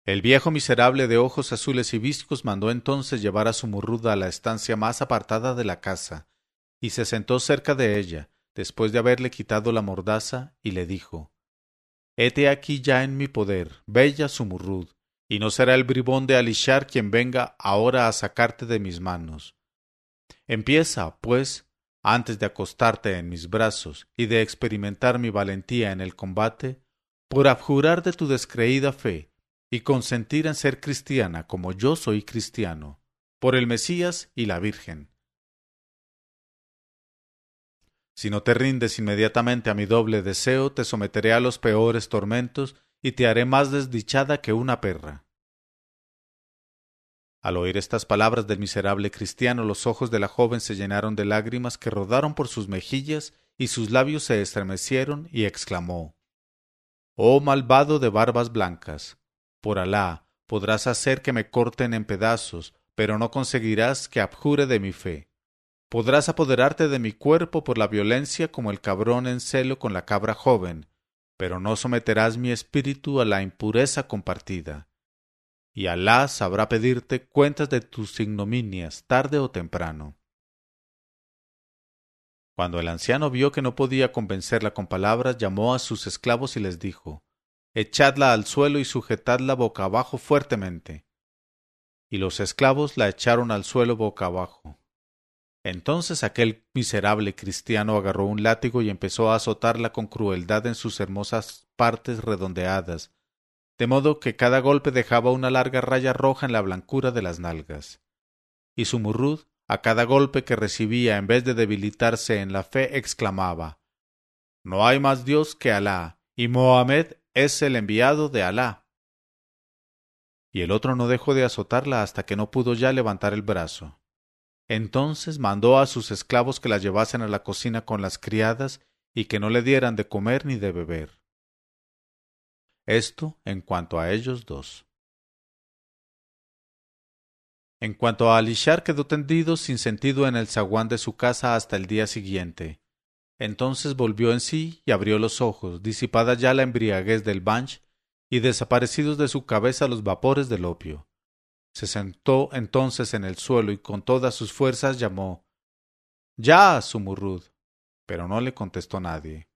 El viejo miserable de ojos azules y viscos mandó entonces llevar a su murruda a la estancia más apartada de la casa, y se sentó cerca de ella, después de haberle quitado la mordaza, y le dijo Hete aquí ya en mi poder, bella Sumurrud, y no será el bribón de Alishar quien venga ahora a sacarte de mis manos. Empieza, pues, antes de acostarte en mis brazos y de experimentar mi valentía en el combate, por abjurar de tu descreída fe y consentir en ser cristiana como yo soy cristiano, por el Mesías y la Virgen. Si no te rindes inmediatamente a mi doble deseo, te someteré a los peores tormentos y te haré más desdichada que una perra. Al oír estas palabras del miserable cristiano, los ojos de la joven se llenaron de lágrimas que rodaron por sus mejillas y sus labios se estremecieron y exclamó Oh malvado de barbas blancas, por Alá, podrás hacer que me corten en pedazos, pero no conseguirás que abjure de mi fe. Podrás apoderarte de mi cuerpo por la violencia como el cabrón en celo con la cabra joven, pero no someterás mi espíritu a la impureza compartida. Y Alá sabrá pedirte cuentas de tus ignominias tarde o temprano. Cuando el anciano vio que no podía convencerla con palabras, llamó a sus esclavos y les dijo echadla al suelo y sujetadla boca abajo fuertemente. Y los esclavos la echaron al suelo boca abajo. Entonces aquel miserable cristiano agarró un látigo y empezó a azotarla con crueldad en sus hermosas partes redondeadas, de modo que cada golpe dejaba una larga raya roja en la blancura de las nalgas. Y su murrud, a cada golpe que recibía en vez de debilitarse en la fe, exclamaba No hay más Dios que Alá, y Mohamed es el enviado de Alá. Y el otro no dejó de azotarla hasta que no pudo ya levantar el brazo. Entonces mandó a sus esclavos que la llevasen a la cocina con las criadas y que no le dieran de comer ni de beber. Esto en cuanto a ellos dos. En cuanto a Alishar quedó tendido sin sentido en el zaguán de su casa hasta el día siguiente, entonces volvió en sí y abrió los ojos, disipada ya la embriaguez del banch y desaparecidos de su cabeza los vapores del opio. Se sentó entonces en el suelo y con todas sus fuerzas llamó Ya, Sumurrud. Pero no le contestó nadie.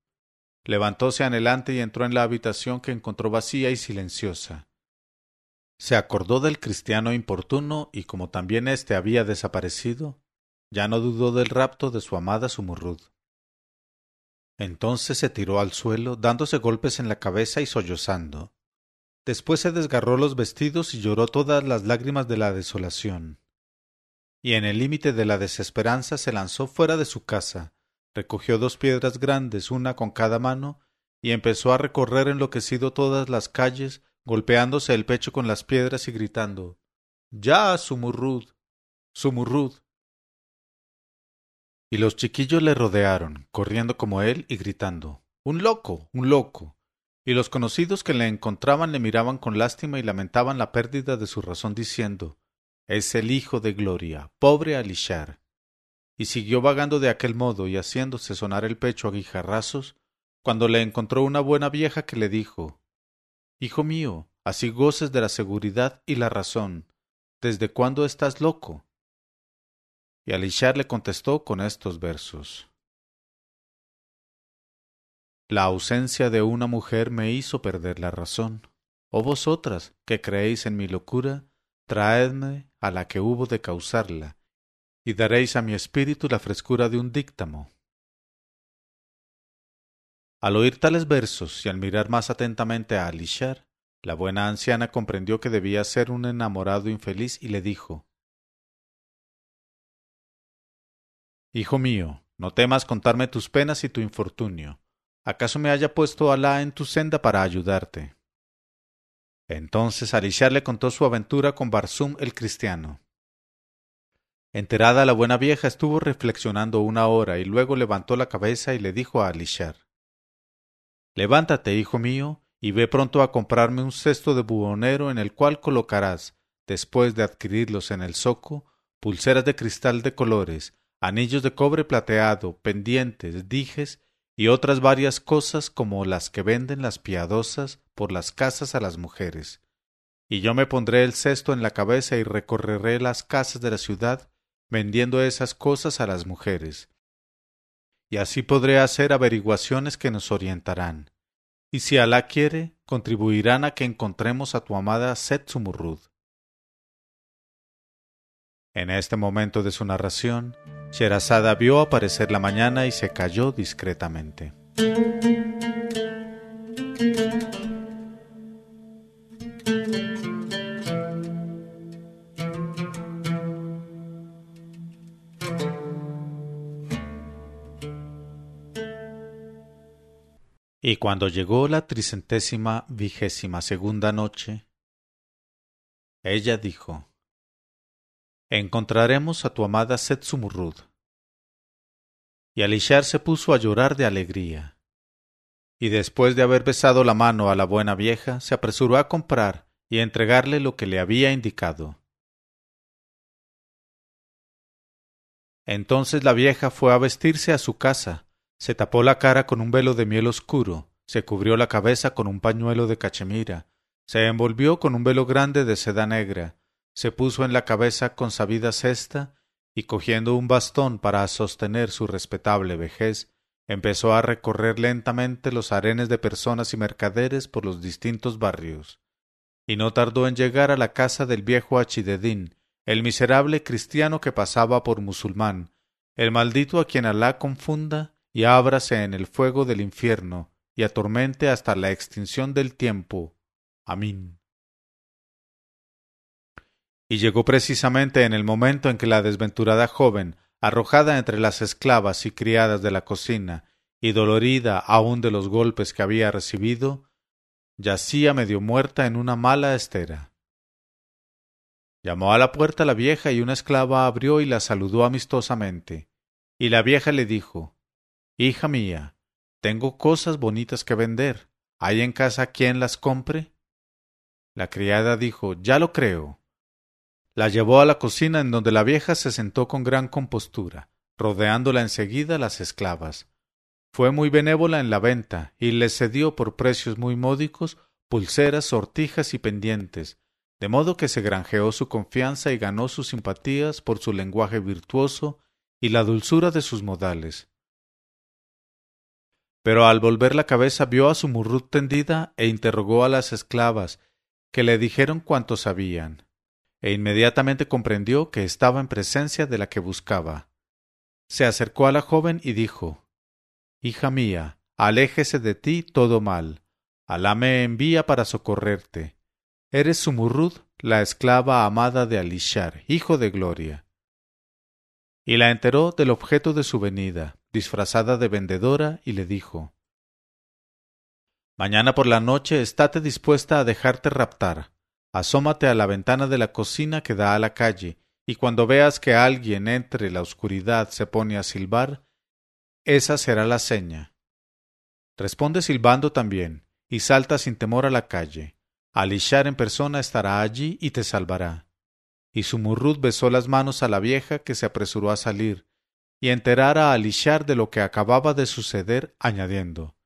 Levantóse anhelante y entró en la habitación que encontró vacía y silenciosa. Se acordó del cristiano importuno y como también éste había desaparecido, ya no dudó del rapto de su amada Sumurrud. Entonces se tiró al suelo, dándose golpes en la cabeza y sollozando. Después se desgarró los vestidos y lloró todas las lágrimas de la desolación. Y en el límite de la desesperanza se lanzó fuera de su casa, recogió dos piedras grandes, una con cada mano, y empezó a recorrer enloquecido todas las calles, golpeándose el pecho con las piedras y gritando Ya, Sumurrud. Sumurrud. Y los chiquillos le rodearon, corriendo como él y gritando Un loco. un loco. Y los conocidos que le encontraban le miraban con lástima y lamentaban la pérdida de su razón, diciendo Es el hijo de Gloria, pobre Alishar. Y siguió vagando de aquel modo y haciéndose sonar el pecho a guijarrazos, cuando le encontró una buena vieja que le dijo Hijo mío, así goces de la seguridad y la razón. ¿Desde cuándo estás loco? Y Alishar le contestó con estos versos. La ausencia de una mujer me hizo perder la razón. Oh vosotras, que creéis en mi locura, traedme a la que hubo de causarla, y daréis a mi espíritu la frescura de un díctamo. Al oír tales versos y al mirar más atentamente a Alishar, la buena anciana comprendió que debía ser un enamorado infeliz y le dijo Hijo mío, no temas contarme tus penas y tu infortunio. ¿Acaso me haya puesto Alá en tu senda para ayudarte? Entonces Alishar le contó su aventura con Barsum el cristiano. Enterada la buena vieja estuvo reflexionando una hora y luego levantó la cabeza y le dijo a Alishar Levántate, hijo mío, y ve pronto a comprarme un cesto de buhonero en el cual colocarás, después de adquirirlos en el zoco, pulseras de cristal de colores, anillos de cobre plateado, pendientes, dijes y otras varias cosas como las que venden las piadosas por las casas a las mujeres. Y yo me pondré el cesto en la cabeza y recorreré las casas de la ciudad vendiendo esas cosas a las mujeres. Y así podré hacer averiguaciones que nos orientarán. Y si Alá quiere, contribuirán a que encontremos a tu amada Setsumurrud. En este momento de su narración, Sherazada vio aparecer la mañana y se calló discretamente. Y cuando llegó la tricentésima vigésima segunda noche, ella dijo, Encontraremos a tu amada Setsumurrud. Y Alishar se puso a llorar de alegría. Y después de haber besado la mano a la buena vieja, se apresuró a comprar y a entregarle lo que le había indicado. Entonces la vieja fue a vestirse a su casa, se tapó la cara con un velo de miel oscuro, se cubrió la cabeza con un pañuelo de cachemira, se envolvió con un velo grande de seda negra, se puso en la cabeza con sabida cesta, y cogiendo un bastón para sostener su respetable vejez, empezó a recorrer lentamente los arenes de personas y mercaderes por los distintos barrios. Y no tardó en llegar a la casa del viejo Achidedín, el miserable cristiano que pasaba por musulmán, el maldito a quien Alá confunda y ábrase en el fuego del infierno y atormente hasta la extinción del tiempo. Amén. Y llegó precisamente en el momento en que la desventurada joven, arrojada entre las esclavas y criadas de la cocina, y dolorida aún de los golpes que había recibido, yacía medio muerta en una mala estera. Llamó a la puerta la vieja y una esclava abrió y la saludó amistosamente. Y la vieja le dijo Hija mía, tengo cosas bonitas que vender. ¿Hay en casa quien las compre? La criada dijo Ya lo creo. La llevó a la cocina en donde la vieja se sentó con gran compostura, rodeándola enseguida las esclavas. Fue muy benévola en la venta y le cedió por precios muy módicos pulseras, sortijas y pendientes, de modo que se granjeó su confianza y ganó sus simpatías por su lenguaje virtuoso y la dulzura de sus modales pero al volver la cabeza vio a su murrut tendida e interrogó a las esclavas, que le dijeron cuanto sabían, e inmediatamente comprendió que estaba en presencia de la que buscaba. Se acercó a la joven y dijo Hija mía, aléjese de ti todo mal. Alá me envía para socorrerte. Eres Sumurrud, la esclava amada de Alishar, hijo de Gloria. Y la enteró del objeto de su venida, disfrazada de vendedora, y le dijo Mañana por la noche estate dispuesta a dejarte raptar. Asómate a la ventana de la cocina que da a la calle, y cuando veas que alguien entre la oscuridad se pone a silbar, esa será la seña. Responde silbando también, y salta sin temor a la calle. Alishar en persona estará allí y te salvará. Y Sumurrud besó las manos a la vieja que se apresuró a salir, y enterar a Alishar de lo que acababa de suceder, añadiendo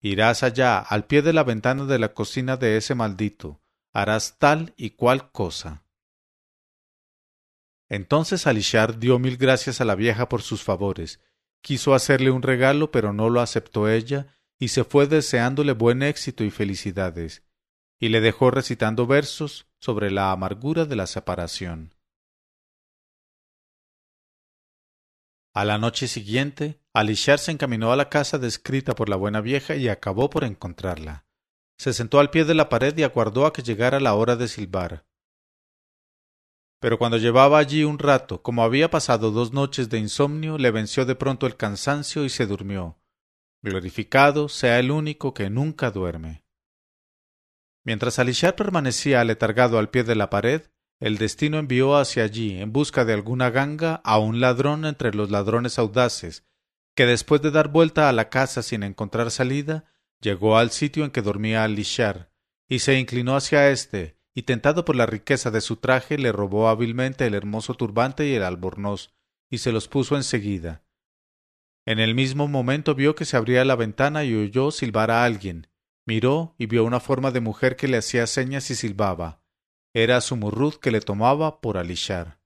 Irás allá, al pie de la ventana de la cocina de ese maldito, harás tal y cual cosa. Entonces Alishar dio mil gracias a la vieja por sus favores, quiso hacerle un regalo, pero no lo aceptó ella, y se fue deseándole buen éxito y felicidades, y le dejó recitando versos sobre la amargura de la separación. A la noche siguiente, Alishar se encaminó a la casa descrita por la buena vieja y acabó por encontrarla. Se sentó al pie de la pared y aguardó a que llegara la hora de silbar. Pero cuando llevaba allí un rato, como había pasado dos noches de insomnio, le venció de pronto el cansancio y se durmió. Glorificado sea el único que nunca duerme. Mientras Alishar permanecía aletargado al pie de la pared, el destino envió hacia allí, en busca de alguna ganga, a un ladrón entre los ladrones audaces, que después de dar vuelta a la casa sin encontrar salida, llegó al sitio en que dormía Alishar, y se inclinó hacia éste, y tentado por la riqueza de su traje, le robó hábilmente el hermoso turbante y el albornoz, y se los puso enseguida. En el mismo momento vio que se abría la ventana y oyó silbar a alguien. Miró y vio una forma de mujer que le hacía señas y silbaba. Era Sumurrud que le tomaba por Alishar.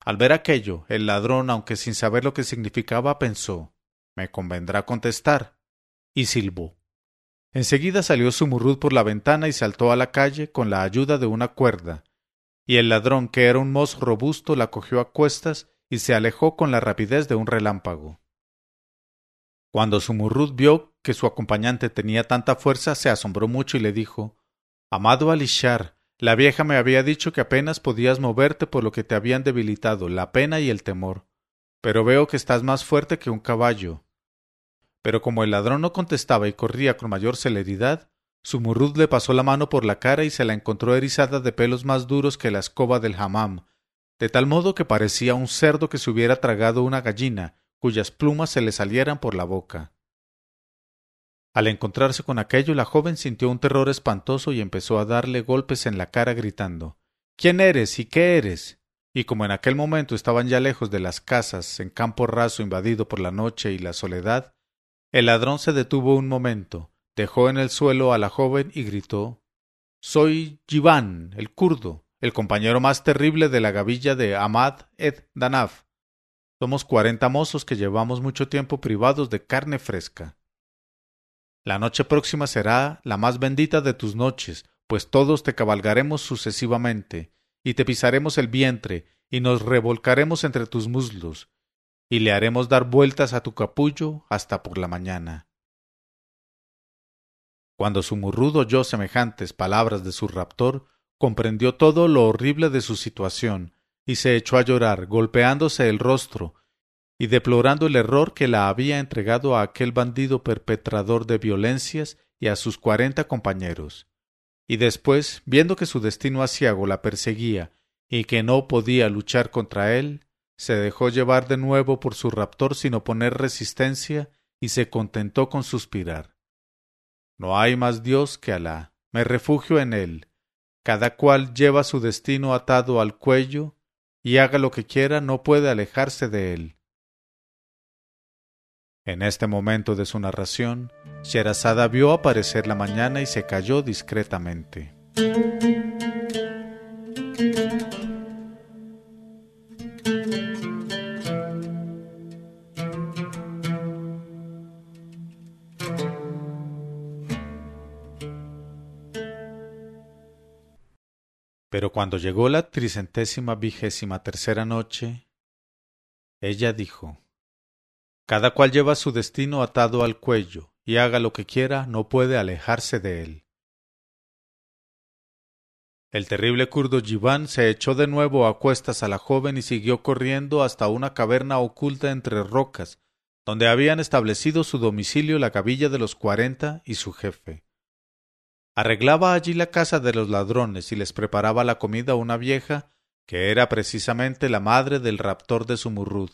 Al ver aquello, el ladrón, aunque sin saber lo que significaba, pensó me convendrá contestar, y silbó. Enseguida salió Sumurrud por la ventana y saltó a la calle con la ayuda de una cuerda, y el ladrón, que era un mozo robusto, la cogió a cuestas y se alejó con la rapidez de un relámpago. Cuando Sumurrud vio que su acompañante tenía tanta fuerza, se asombró mucho y le dijo Amado Alishar, la vieja me había dicho que apenas podías moverte por lo que te habían debilitado la pena y el temor. Pero veo que estás más fuerte que un caballo. Pero como el ladrón no contestaba y corría con mayor celeridad, Sumurrud le pasó la mano por la cara y se la encontró erizada de pelos más duros que la escoba del hammam, de tal modo que parecía un cerdo que se hubiera tragado una gallina, cuyas plumas se le salieran por la boca. Al encontrarse con aquello, la joven sintió un terror espantoso y empezó a darle golpes en la cara gritando ¿Quién eres y qué eres? Y como en aquel momento estaban ya lejos de las casas, en campo raso invadido por la noche y la soledad, el ladrón se detuvo un momento, dejó en el suelo a la joven y gritó Soy Jivan, el kurdo el compañero más terrible de la gavilla de Ahmad ed Danaf. Somos cuarenta mozos que llevamos mucho tiempo privados de carne fresca. La noche próxima será la más bendita de tus noches, pues todos te cabalgaremos sucesivamente, y te pisaremos el vientre, y nos revolcaremos entre tus muslos, y le haremos dar vueltas a tu capullo hasta por la mañana. Cuando su murrudo oyó semejantes palabras de su raptor, comprendió todo lo horrible de su situación, y se echó a llorar, golpeándose el rostro, y deplorando el error que la había entregado a aquel bandido perpetrador de violencias y a sus cuarenta compañeros. Y después, viendo que su destino aciago la perseguía y que no podía luchar contra él, se dejó llevar de nuevo por su raptor sin oponer resistencia y se contentó con suspirar. No hay más Dios que Alá. Me refugio en él cada cual lleva su destino atado al cuello, y haga lo que quiera, no puede alejarse de él. En este momento de su narración, Sherazada vio aparecer la mañana y se cayó discretamente. Pero cuando llegó la tricentésima vigésima tercera noche, ella dijo Cada cual lleva su destino atado al cuello, y haga lo que quiera, no puede alejarse de él. El terrible kurdo Yiván se echó de nuevo a cuestas a la joven y siguió corriendo hasta una caverna oculta entre rocas, donde habían establecido su domicilio la gavilla de los cuarenta y su jefe. Arreglaba allí la casa de los ladrones y les preparaba la comida una vieja que era precisamente la madre del raptor de Sumurrud.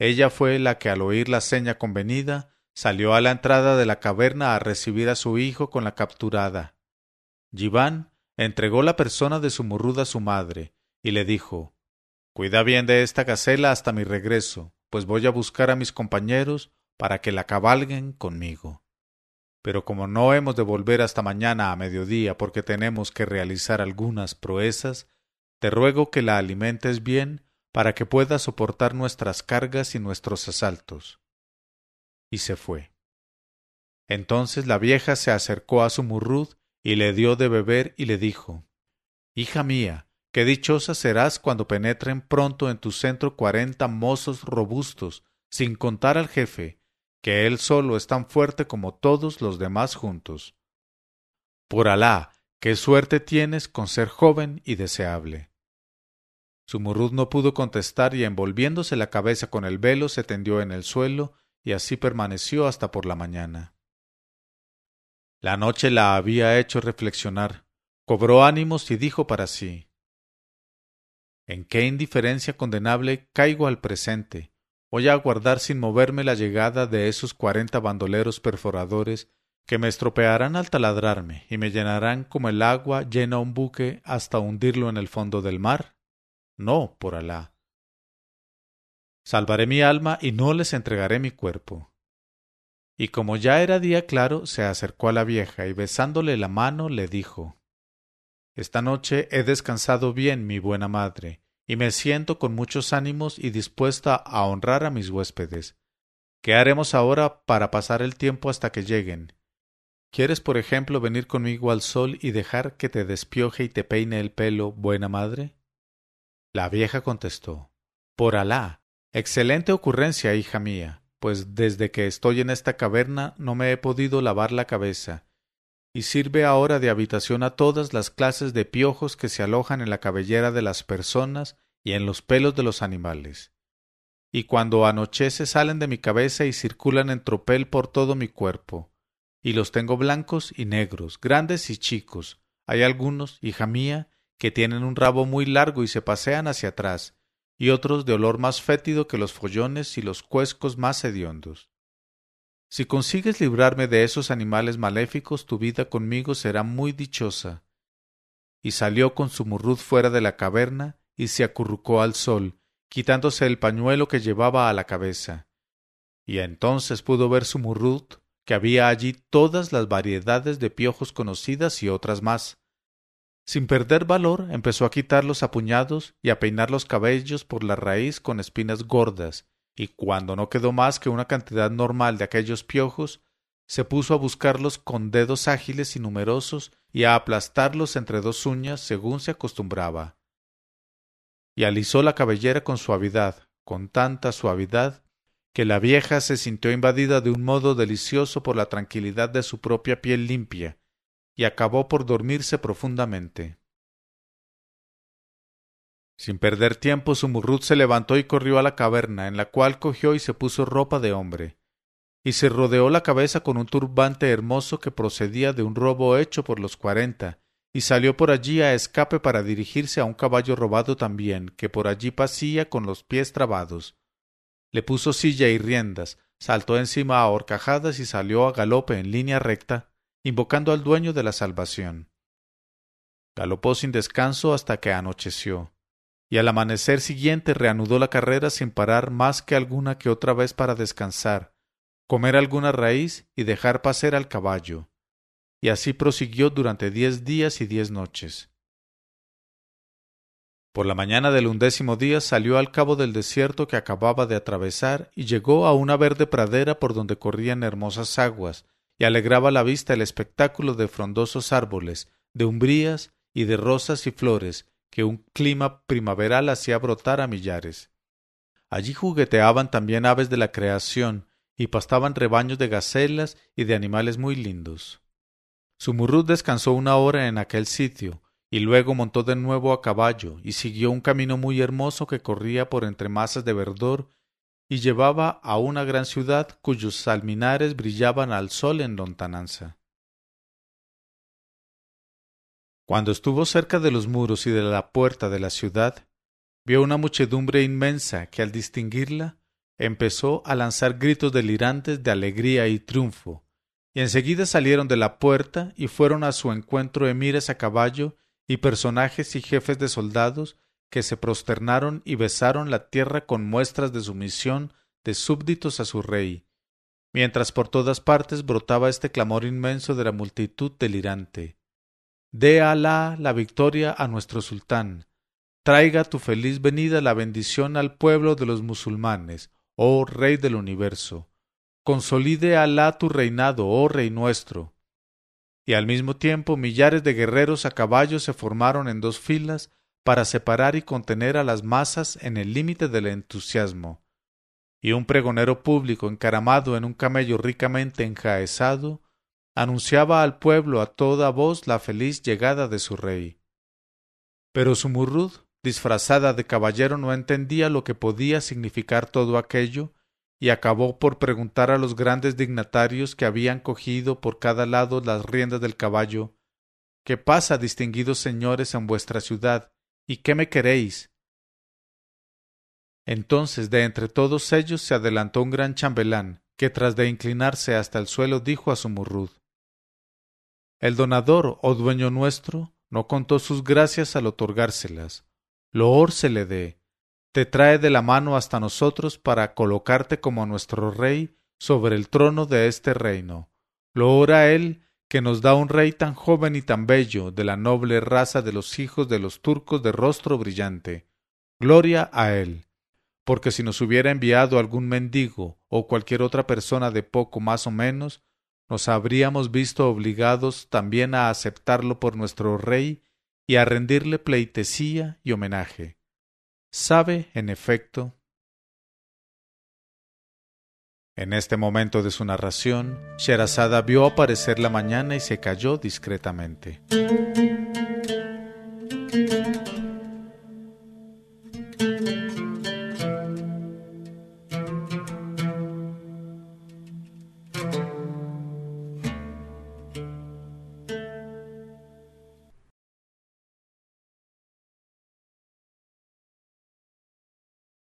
Ella fue la que al oír la seña convenida salió a la entrada de la caverna a recibir a su hijo con la capturada. Yiván entregó la persona de Sumurrud a su madre y le dijo Cuida bien de esta gacela hasta mi regreso, pues voy a buscar a mis compañeros para que la cabalguen conmigo pero como no hemos de volver hasta mañana a mediodía porque tenemos que realizar algunas proezas, te ruego que la alimentes bien para que pueda soportar nuestras cargas y nuestros asaltos. Y se fue. Entonces la vieja se acercó a su murrud y le dio de beber y le dijo Hija mía, qué dichosa serás cuando penetren pronto en tu centro cuarenta mozos robustos, sin contar al jefe, que él solo es tan fuerte como todos los demás juntos. Por Alá, qué suerte tienes con ser joven y deseable. Sumurrud no pudo contestar y envolviéndose la cabeza con el velo se tendió en el suelo y así permaneció hasta por la mañana. La noche la había hecho reflexionar, cobró ánimos y dijo para sí En qué indiferencia condenable caigo al presente. Voy a aguardar sin moverme la llegada de esos cuarenta bandoleros perforadores que me estropearán al taladrarme y me llenarán como el agua llena un buque hasta hundirlo en el fondo del mar? No, por Alá. Salvaré mi alma y no les entregaré mi cuerpo. Y como ya era día claro, se acercó a la vieja y besándole la mano le dijo Esta noche he descansado bien, mi buena madre, y me siento con muchos ánimos y dispuesta a honrar a mis huéspedes. ¿Qué haremos ahora para pasar el tiempo hasta que lleguen? ¿Quieres, por ejemplo, venir conmigo al sol y dejar que te despioje y te peine el pelo, buena madre? La vieja contestó Por Alá. Excelente ocurrencia, hija mía, pues desde que estoy en esta caverna no me he podido lavar la cabeza, y sirve ahora de habitación a todas las clases de piojos que se alojan en la cabellera de las personas y en los pelos de los animales. Y cuando anochece salen de mi cabeza y circulan en tropel por todo mi cuerpo y los tengo blancos y negros, grandes y chicos. Hay algunos, hija mía, que tienen un rabo muy largo y se pasean hacia atrás, y otros de olor más fétido que los follones y los cuescos más hediondos. Si consigues librarme de esos animales maléficos, tu vida conmigo será muy dichosa. Y salió con su murrud fuera de la caverna y se acurrucó al sol, quitándose el pañuelo que llevaba a la cabeza. Y entonces pudo ver su murrud que había allí todas las variedades de piojos conocidas y otras más. Sin perder valor, empezó a quitarlos a puñados y a peinar los cabellos por la raíz con espinas gordas, y cuando no quedó más que una cantidad normal de aquellos piojos, se puso a buscarlos con dedos ágiles y numerosos y a aplastarlos entre dos uñas según se acostumbraba. Y alisó la cabellera con suavidad, con tanta suavidad que la vieja se sintió invadida de un modo delicioso por la tranquilidad de su propia piel limpia, y acabó por dormirse profundamente. Sin perder tiempo, Sumurrut se levantó y corrió a la caverna, en la cual cogió y se puso ropa de hombre, y se rodeó la cabeza con un turbante hermoso que procedía de un robo hecho por los cuarenta, y salió por allí a escape para dirigirse a un caballo robado también, que por allí pasía con los pies trabados le puso silla y riendas, saltó encima a horcajadas y salió a galope en línea recta, invocando al dueño de la salvación. Galopó sin descanso hasta que anocheció, y al amanecer siguiente reanudó la carrera sin parar más que alguna que otra vez para descansar, comer alguna raíz y dejar pacer al caballo. Y así prosiguió durante diez días y diez noches. Por la mañana del undécimo día salió al cabo del desierto que acababa de atravesar y llegó a una verde pradera por donde corrían hermosas aguas, y alegraba la vista el espectáculo de frondosos árboles, de umbrías y de rosas y flores que un clima primaveral hacía brotar a millares. Allí jugueteaban también aves de la creación y pastaban rebaños de gacelas y de animales muy lindos. Sumurrud descansó una hora en aquel sitio, y luego montó de nuevo a caballo y siguió un camino muy hermoso que corría por entre masas de verdor y llevaba a una gran ciudad cuyos alminares brillaban al sol en lontananza. Cuando estuvo cerca de los muros y de la puerta de la ciudad, vio una muchedumbre inmensa que al distinguirla empezó a lanzar gritos delirantes de alegría y triunfo, y enseguida salieron de la puerta y fueron a su encuentro emires a caballo y personajes y jefes de soldados que se prosternaron y besaron la tierra con muestras de sumisión de súbditos a su rey, mientras por todas partes brotaba este clamor inmenso de la multitud delirante. Dé Alá la victoria a nuestro sultán. Traiga tu feliz venida la bendición al pueblo de los musulmanes, oh Rey del universo. Consolide Alá tu reinado, oh Rey nuestro y al mismo tiempo millares de guerreros a caballo se formaron en dos filas para separar y contener a las masas en el límite del entusiasmo. Y un pregonero público encaramado en un camello ricamente enjaezado anunciaba al pueblo a toda voz la feliz llegada de su rey. Pero Sumurrud, disfrazada de caballero, no entendía lo que podía significar todo aquello y acabó por preguntar a los grandes dignatarios que habían cogido por cada lado las riendas del caballo ¿Qué pasa, distinguidos señores, en vuestra ciudad? ¿Y qué me queréis? Entonces de entre todos ellos se adelantó un gran chambelán, que tras de inclinarse hasta el suelo dijo a su murrud El donador, oh dueño nuestro, no contó sus gracias al otorgárselas. Loor se le dé, te trae de la mano hasta nosotros para colocarte como nuestro rey sobre el trono de este reino. Loor a él que nos da un rey tan joven y tan bello, de la noble raza de los hijos de los turcos de rostro brillante. Gloria a él porque si nos hubiera enviado algún mendigo o cualquier otra persona de poco más o menos, nos habríamos visto obligados también a aceptarlo por nuestro rey y a rendirle pleitesía y homenaje. Sabe, en efecto, en este momento de su narración, Sherazada vio aparecer la mañana y se calló discretamente.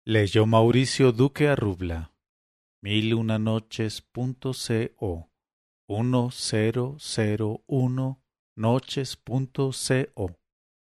Leyó Mauricio Duque Arrubla. Mil una noches co. Uno cero cero uno noches co.